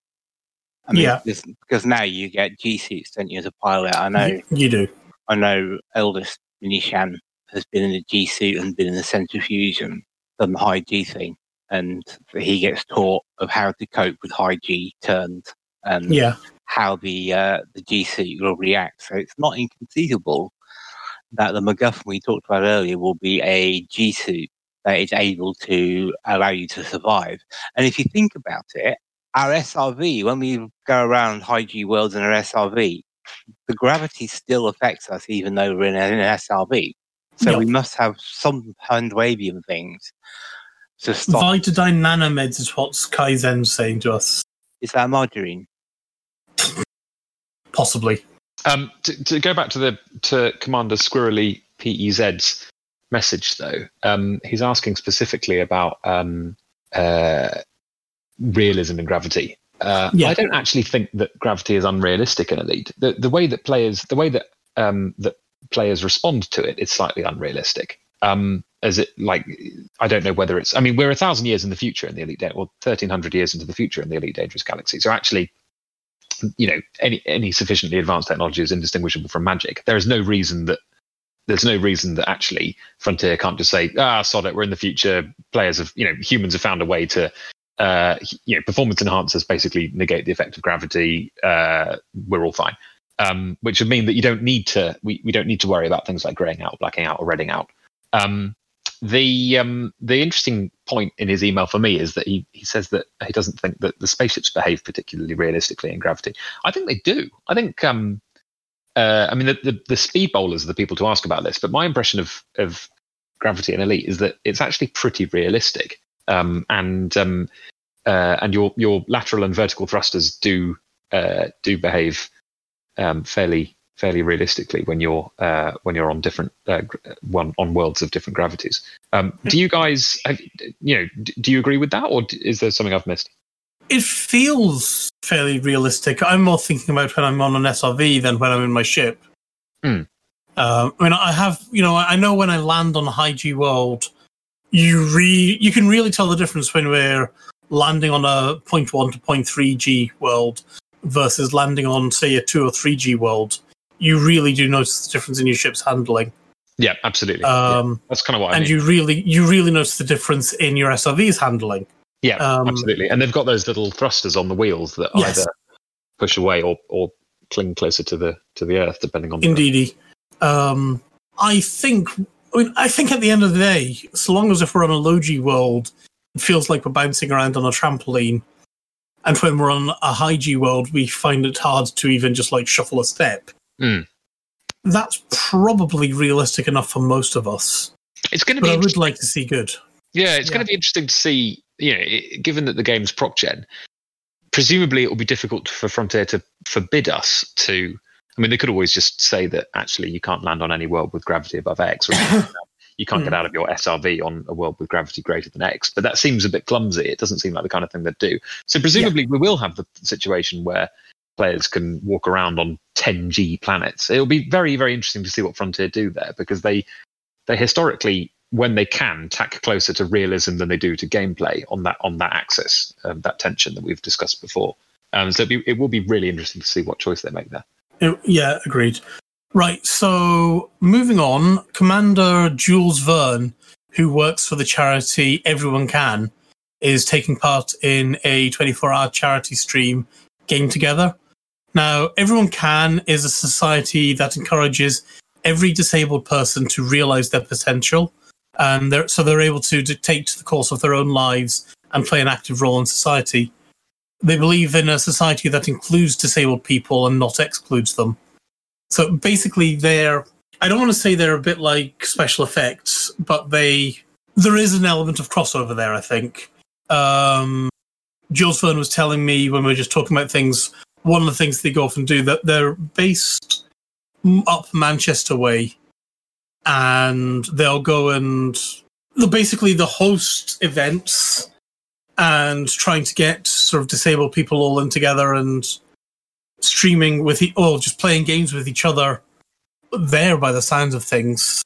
I mean, Yeah. because, now you get G suits, don't you, as a pilot? I know, you do. I know. Eldest Minishan has been in a G suit and been in the centrifuge and done the high G thing, and he gets taught of how to cope with high G turns and Yeah. how the uh, the G suit will react. So it's not inconceivable that the MacGuffin we talked about earlier will be a G suit that is able to allow you to survive. And if you think about it, our SRV, when we go around high G worlds in our SRV, the gravity still affects us even though we're in an SRV. So Yeah. we must have some hand wavium things to stop. Vitadine nanomeds is what Kaizen's saying to us. Is that margarine? <laughs> Possibly. Um, to, to go back to the to Commander Squirrely PEZ's message, though, um, he's asking specifically about um, uh, realism and gravity. Uh, Yeah. I don't actually think that gravity is unrealistic in Elite. The the way that players the way that um, that players respond to it is slightly unrealistic. Um, as it like I don't know whether it's I mean we're a thousand years in the future in the Elite or thirteen hundred years into the future in the Elite Dangerous Galaxy. So actually you know any any sufficiently advanced technology is indistinguishable from magic. There is no reason that there's no reason that actually Frontier can't just say ah sod it we're in the future. Players have you know humans have found a way to uh, you know performance enhancers basically negate the effect of gravity. Uh, we're all fine. Um, which would mean that you don't need to we, we don't need to worry about things like graying out, blacking out, or redding out. Um, the um, the interesting point in his email for me is that he, he says that he doesn't think that the spaceships behave particularly realistically in gravity. I think they do. I think um, uh, I mean the, the the speed bowlers are the people to ask about this, but my impression of of gravity in elite is that it's actually pretty realistic. Um, and um, uh, and your your lateral and vertical thrusters do uh, do behave um, fairly fairly realistically when you're uh, when you're on different uh, one on worlds of different gravities. Um, do you guys, have, you know, do you agree with that, or is there something I've missed? It feels fairly realistic. I'm more thinking about when I'm on an SRV than when I'm in my ship. Hmm. Um, I mean, I have, you know, I know when I land on a high G world, you re you can really tell the difference when we're landing on a 0.1 to 0.3 G world versus landing on, say, a 2 or 3 G world. You really do notice the difference in your ship's handling. Yeah, absolutely. Yeah, Um, that's kind of what I and mean. you really you really notice the difference in your SRV's handling. yeah, um, absolutely. And they've got those little thrusters on the wheels that Yes. either push away or or cling closer to the to the earth, depending on. the Indeedy. Um, I think. I mean, I think at the end of the day, so long as if we're on a low G world, it feels like we're bouncing around on a trampoline, and when we're on a high G world, we find it hard to even just like shuffle a step. Hmm. That's probably realistic enough for most of us, It's going to be I would like to see good. Yeah, it's Yeah. going to be interesting to see. You know, it, given that the game's proc gen, presumably it will be difficult for Frontier to forbid us to. I mean, they could always just say that actually you can't land on any world with gravity above X, or <laughs> you can't get out of your SRV on a world with gravity greater than X. But that seems a bit clumsy. It doesn't seem like the kind of thing they'd do. So presumably we will have the situation where players can walk around on 10G planets. It'll be very, very interesting to see what Frontier do there because they they historically when they can tack closer to realism than they do to gameplay on that on that axis, um, that tension that we've discussed before. Um, so be, it will be really interesting to see what choice they make there. Yeah, agreed. Right. So moving on, Commander Jules Verne, who works for the charity Everyone Can, is taking part in a 24-hour charity stream game together. Now, Everyone Can is a society that encourages every disabled person to realize their potential, and they're, so they're able to dictate the course of their own lives and play an active role in society. They believe in a society that includes disabled people and not excludes them. So basically, they're I don't want to say they're a bit like special effects, but they there is an element of crossover there. I think. Um, Jules Verne was telling me when we were just talking about things. One of the things they go off and do that they're based up Manchester way, and they'll go and basically the host events and trying to get sort of disabled people all in together and streaming with e- or just playing games with each other there by the sounds of things.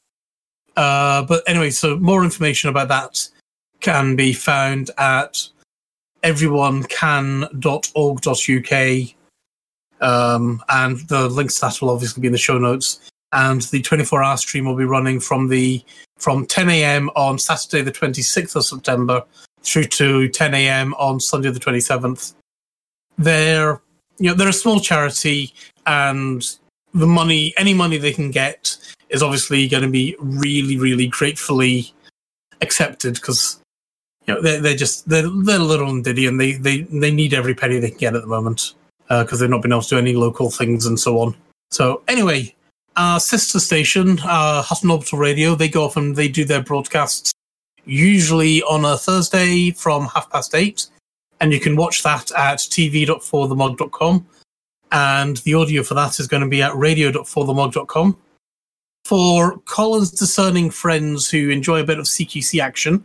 Uh, but anyway, so more information about that can be found at everyonecan.org.uk. Um, and the links to that will obviously be in the show notes. And the 24 hour stream will be running from the from 10 a.m. on Saturday, the 26th of September, through to 10 a.m. on Sunday, the 27th. They're you know they're a small charity, and the money, any money they can get, is obviously going to be really, really gratefully accepted because you know they're, they're just they're, they're little and diddy, and they they they need every penny they can get at the moment because they've not been able to do any local things and so on. So anyway, our sister station, uh, Hutton Orbital Radio, they go off and they do their broadcasts usually on a Thursday from half past eight, and you can watch that at tv.forthemog.com. And the audio for that is going to be at radio.forthemog.com. For Colin's discerning friends who enjoy a bit of CQC action,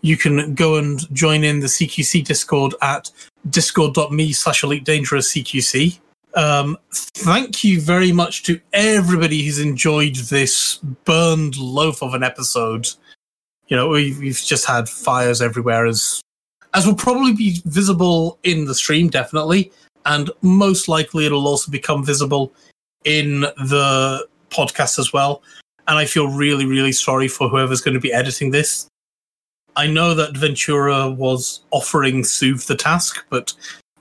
you can go and join in the CQC Discord at discord.me slash elite dangerous CQC. Um, thank you very much to everybody who's enjoyed this burned loaf of an episode. You know, we've, we've just had fires everywhere, as as will probably be visible in the stream, definitely, and most likely it'll also become visible in the podcast as well. And I feel really, really sorry for whoever's going to be editing this. I know that Ventura was offering Soothe the task, but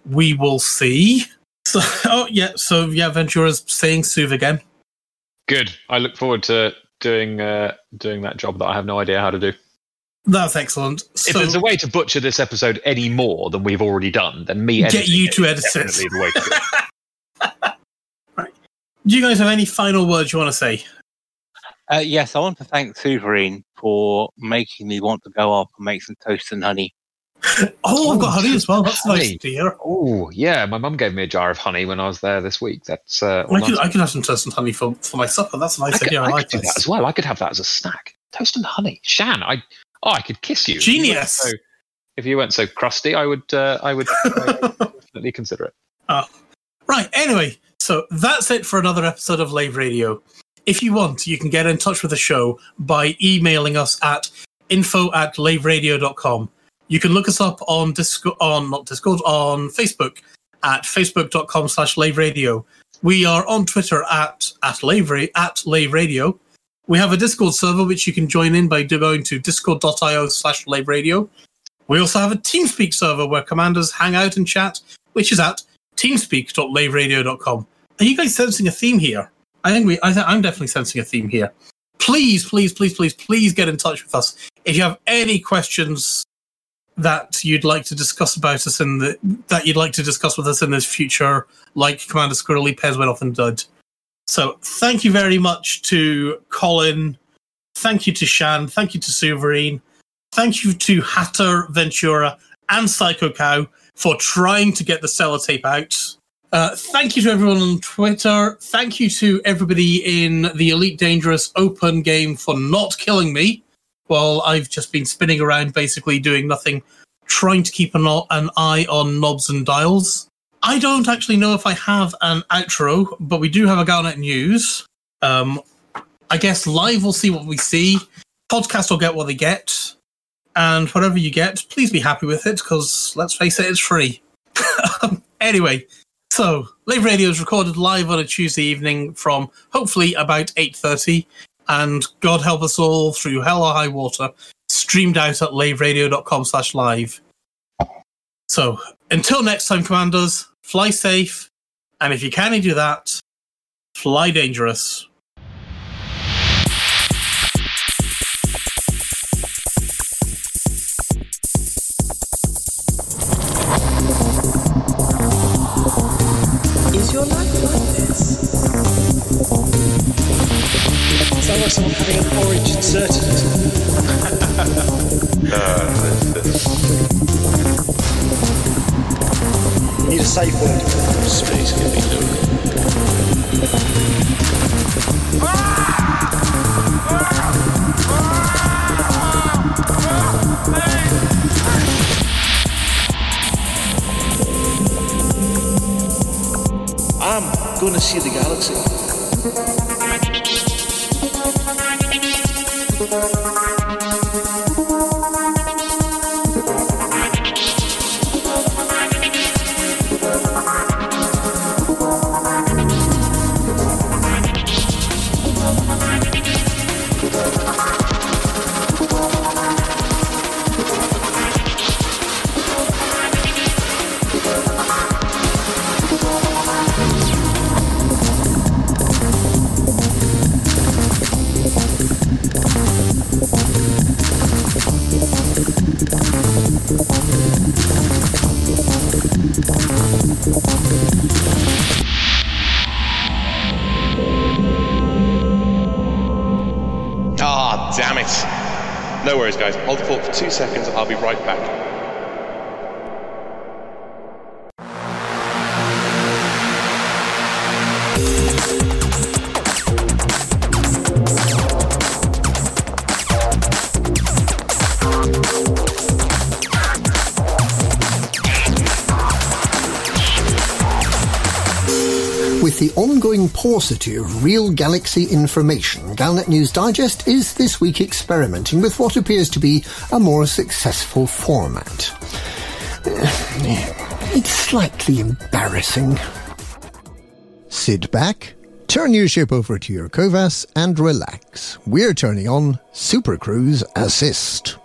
we will see. <laughs> So, oh yeah, so yeah, Ventura's saying Soothe again. Good. I look forward to doing uh, doing that job that I have no idea how to do. That's excellent. if there's a way to butcher this episode any more than we've already done, then me Get you it to edit it. definitely the way to do it. <laughs> do you guys have any final words you want to say? Uh, yes, I want to thank Suverine for making me want to go off and make some toast and honey. Oh, I've got honey as well. That's nice to hear. Oh yeah, my mum gave me a jar of honey when I was there this week. That's uh, I could. I could have some toast and honey for, for my supper. That's a nice I could. I, I like that as well. I could have that as a snack. Toast and honey. Shan, I oh, I could kiss you. If you weren't Genius. So, if you weren't so crusty, I would. Uh, I would I would <laughs> definitely consider it. Right. Anyway, so that's it for another episode of Lave Radio. If you want, you can get in touch with the show by emailing us at info at laveradio.com. You can look us up on Discord, on not Discord, on Facebook at facebook.com slash lave radio. We are on Twitter at at lave, at lave radio. We have a Discord server which you can join in by going to discord.io slash lave radio. We also have a TeamSpeak server where commanders hang out and chat, which is at teamspeak.laveradio.com. Are you guys sensing a theme here? I think we. I th- I'm definitely sensing a theme here. Please, please, please, please, please get in touch with us if you have any questions that you'd like to discuss about us in the that you'd like to discuss with us in the future, like Commander Squirrely, Pez went off and did. So thank you very much to Colin. Thank you to Shan. Thank you to Suverine. Thank you to Hatter, Ventura, and Psycho Cow for trying to get the sellotape out. Uh, thank you to everyone on Twitter. Thank you to everybody in the Elite Dangerous Open game for not killing me while I've just been spinning around, basically doing nothing, trying to keep an, an eye on knobs and dials. I don't actually know if I have an outro, but we do have a Galnet News. Um, I guess live we'll see what we see. Podcast will get what they get. And whatever you get, please be happy with it, because let's face it, it's free. <laughs> anyway, So, Lave Radio is recorded live on a Tuesday evening from hopefully about 8.30 and God help us all through hell or high water, streamed out at laveradio.com slash live. So, until next time, Commanders, fly safe, and if you can do that, fly dangerous. Like someone having inserted. <laughs> Need a safe word. Space can be lonely. I'm going to see the galaxy. Ah, guys. Hold the fort for two seconds. I'll be right back. Ongoing paucity of real galaxy information, Galnet News Digest is this week experimenting with what appears to be a more successful format. <sighs> It's slightly embarrassing. Sit back, turn your ship over to your COVAS, and relax. We're turning on Super Cruise Assist.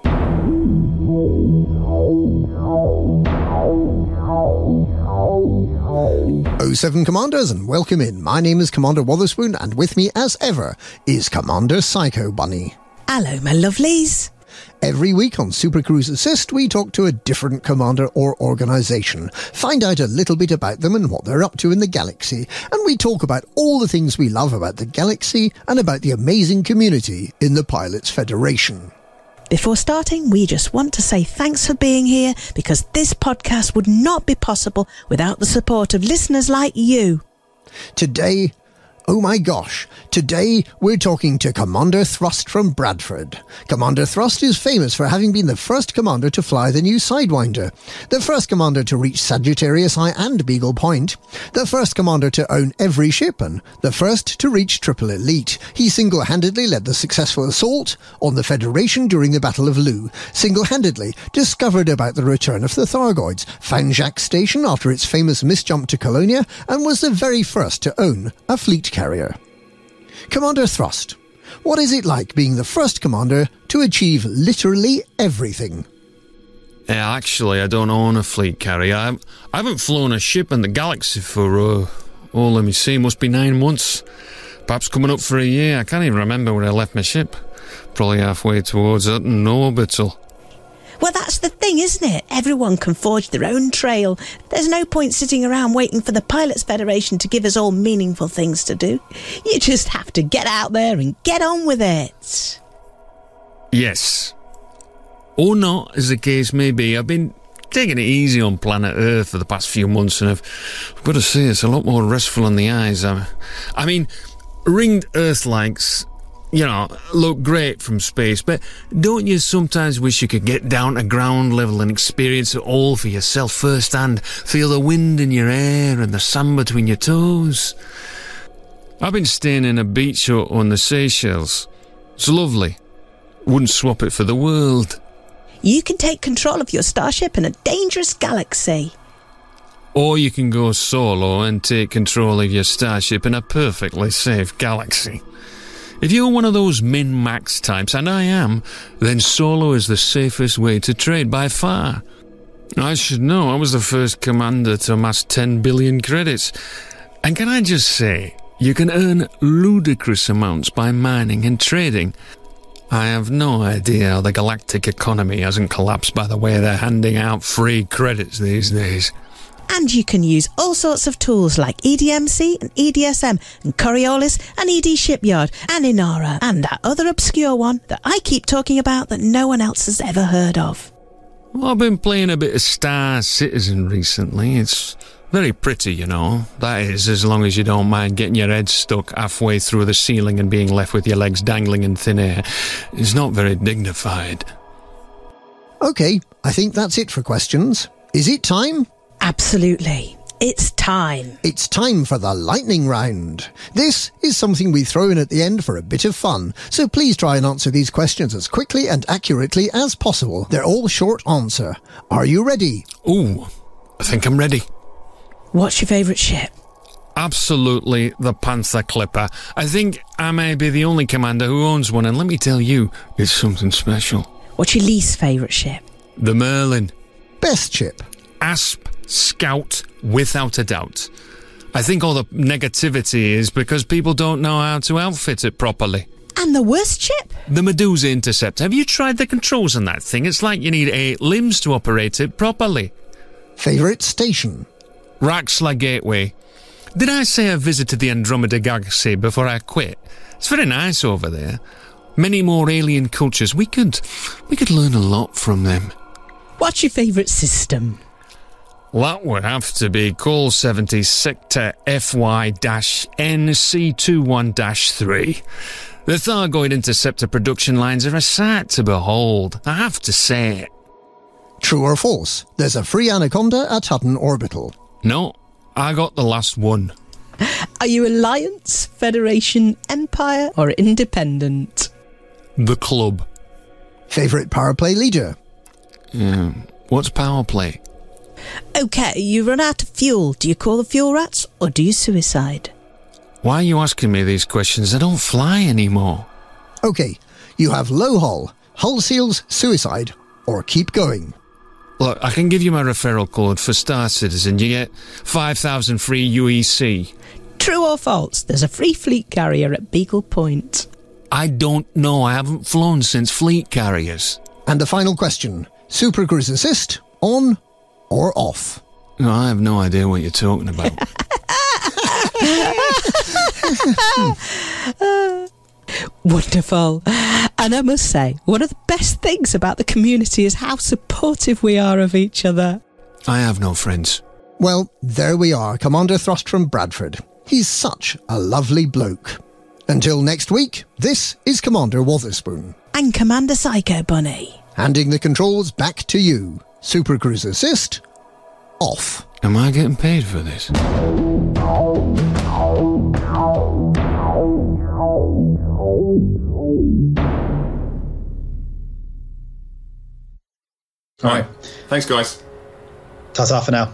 07 Commanders and welcome in. My name is Commander Wotherspoon and with me as ever is Commander Psycho Bunny. Hello, my lovelies. Every week on Super Cruise Assist, we talk to a different commander or organization, find out a little bit about them and what they're up to in the galaxy, and we talk about all the things we love about the galaxy and about the amazing community in the Pilots Federation. Before starting, we just want to say thanks for being here because this podcast would not be possible without the support of listeners like you. Today, oh my gosh, today we're talking to Commander Thrust from Bradford. Commander Thrust is famous for having been the first commander to fly the new Sidewinder, the first commander to reach Sagittarius I and Beagle Point, the first commander to own every ship, and the first to reach Triple Elite. He single-handedly led the successful assault on the Federation during the Battle of Lu, single-handedly discovered about the return of the Thargoids, Jacques Station after its famous misjump to Colonia, and was the very first to own a fleet carrier. Commander Thrust, what is it like being the first commander to achieve literally everything? Yeah, actually, I don't own a fleet carrier. I, haven't flown a ship in the galaxy for, uh, oh, let me see, must be nine months. Perhaps coming up for a year. I can't even remember where I left my ship. Probably halfway towards Hutton Orbital. Well, that's the thing, isn't it? Everyone can forge their own trail. There's no point sitting around waiting for the Pilots Federation to give us all meaningful things to do. You just have to get out there and get on with it. Yes. Or not, as the case may be. I've been taking it easy on planet Earth for the past few months, and I've, I've got to say it's a lot more restful on the eyes. I, I mean, ringed Earth-likes, you know, look great from space, but don't you sometimes wish you could get down to ground level and experience it all for yourself firsthand? Feel the wind in your hair and the sand between your toes? I've been staying in a beach hut on the Seychelles. It's lovely. Wouldn't swap it for the world. You can take control of your starship in a dangerous galaxy. Or you can go solo and take control of your starship in a perfectly safe galaxy. If you're one of those min max types, and I am, then solo is the safest way to trade by far. I should know, I was the first commander to amass 10 billion credits. And can I just say, you can earn ludicrous amounts by mining and trading. I have no idea how the galactic economy hasn't collapsed by the way they're handing out free credits these days. And you can use all sorts of tools like EDMC and EDSM and Coriolis and ED Shipyard and Inara and that other obscure one that I keep talking about that no one else has ever heard of. Well, I've been playing a bit of Star Citizen recently. It's very pretty, you know. That is, as long as you don't mind getting your head stuck halfway through the ceiling and being left with your legs dangling in thin air. It's not very dignified. Okay, I think that's it for questions. Is it time? Absolutely. It's time. It's time for the lightning round. This is something we throw in at the end for a bit of fun, so please try and answer these questions as quickly and accurately as possible. They're all short answer. Are you ready? Ooh, I think I'm ready. What's your favourite ship? Absolutely the Panther Clipper. I think I may be the only commander who owns one, and let me tell you, it's something special. What's your least favourite ship? The Merlin. Best ship? Asp Scout, without a doubt. I think all the negativity is because people don't know how to outfit it properly. And the worst ship? The Medusa Intercept. Have you tried the controls on that thing? It's like you need eight limbs to operate it properly. Favourite station? Raxxla Gateway. Did I say I visited the Andromeda Galaxy before I quit? It's very nice over there. Many more alien cultures. We could, we could learn a lot from them. What's your favourite system? That would have to be Col 70 Sector FY-NC21-3. The Thargoid Interceptor production lines are a sight to behold, I have to say it. True or false? There's a free Anaconda at Hutton Orbital. No, I got the last one. <laughs> Are you Alliance, Federation, Empire, or Independent? The club. Favourite power play leader? Yeah. What's power play? Okay, you run out of fuel. Do you call the fuel rats or do you suicide? Why are you asking me these questions? I don't fly anymore. Okay, you have low hull, hull seals, suicide, or keep going. Look, I can give you my referral code for Star Citizen. You get 5,000 free UEC. True or false? There's a free fleet carrier at Beagle Point. I don't know. I haven't flown since fleet carriers. And the final question Super Cruise Assist, on or off? No, I have no idea what you're talking about. <laughs> Wonderful. And I must say, one of the best things about the community is how supportive we are of each other. I have no friends. Well, there we are, Commander Thrust from Bradford. He's such a lovely bloke. Until next week, this is Commander Wotherspoon. And Commander Psycho Bunny. Handing the controls back to you. Super Cruise Assist, off. Am I getting paid for this? All right. Thanks, guys. Ta ta for now.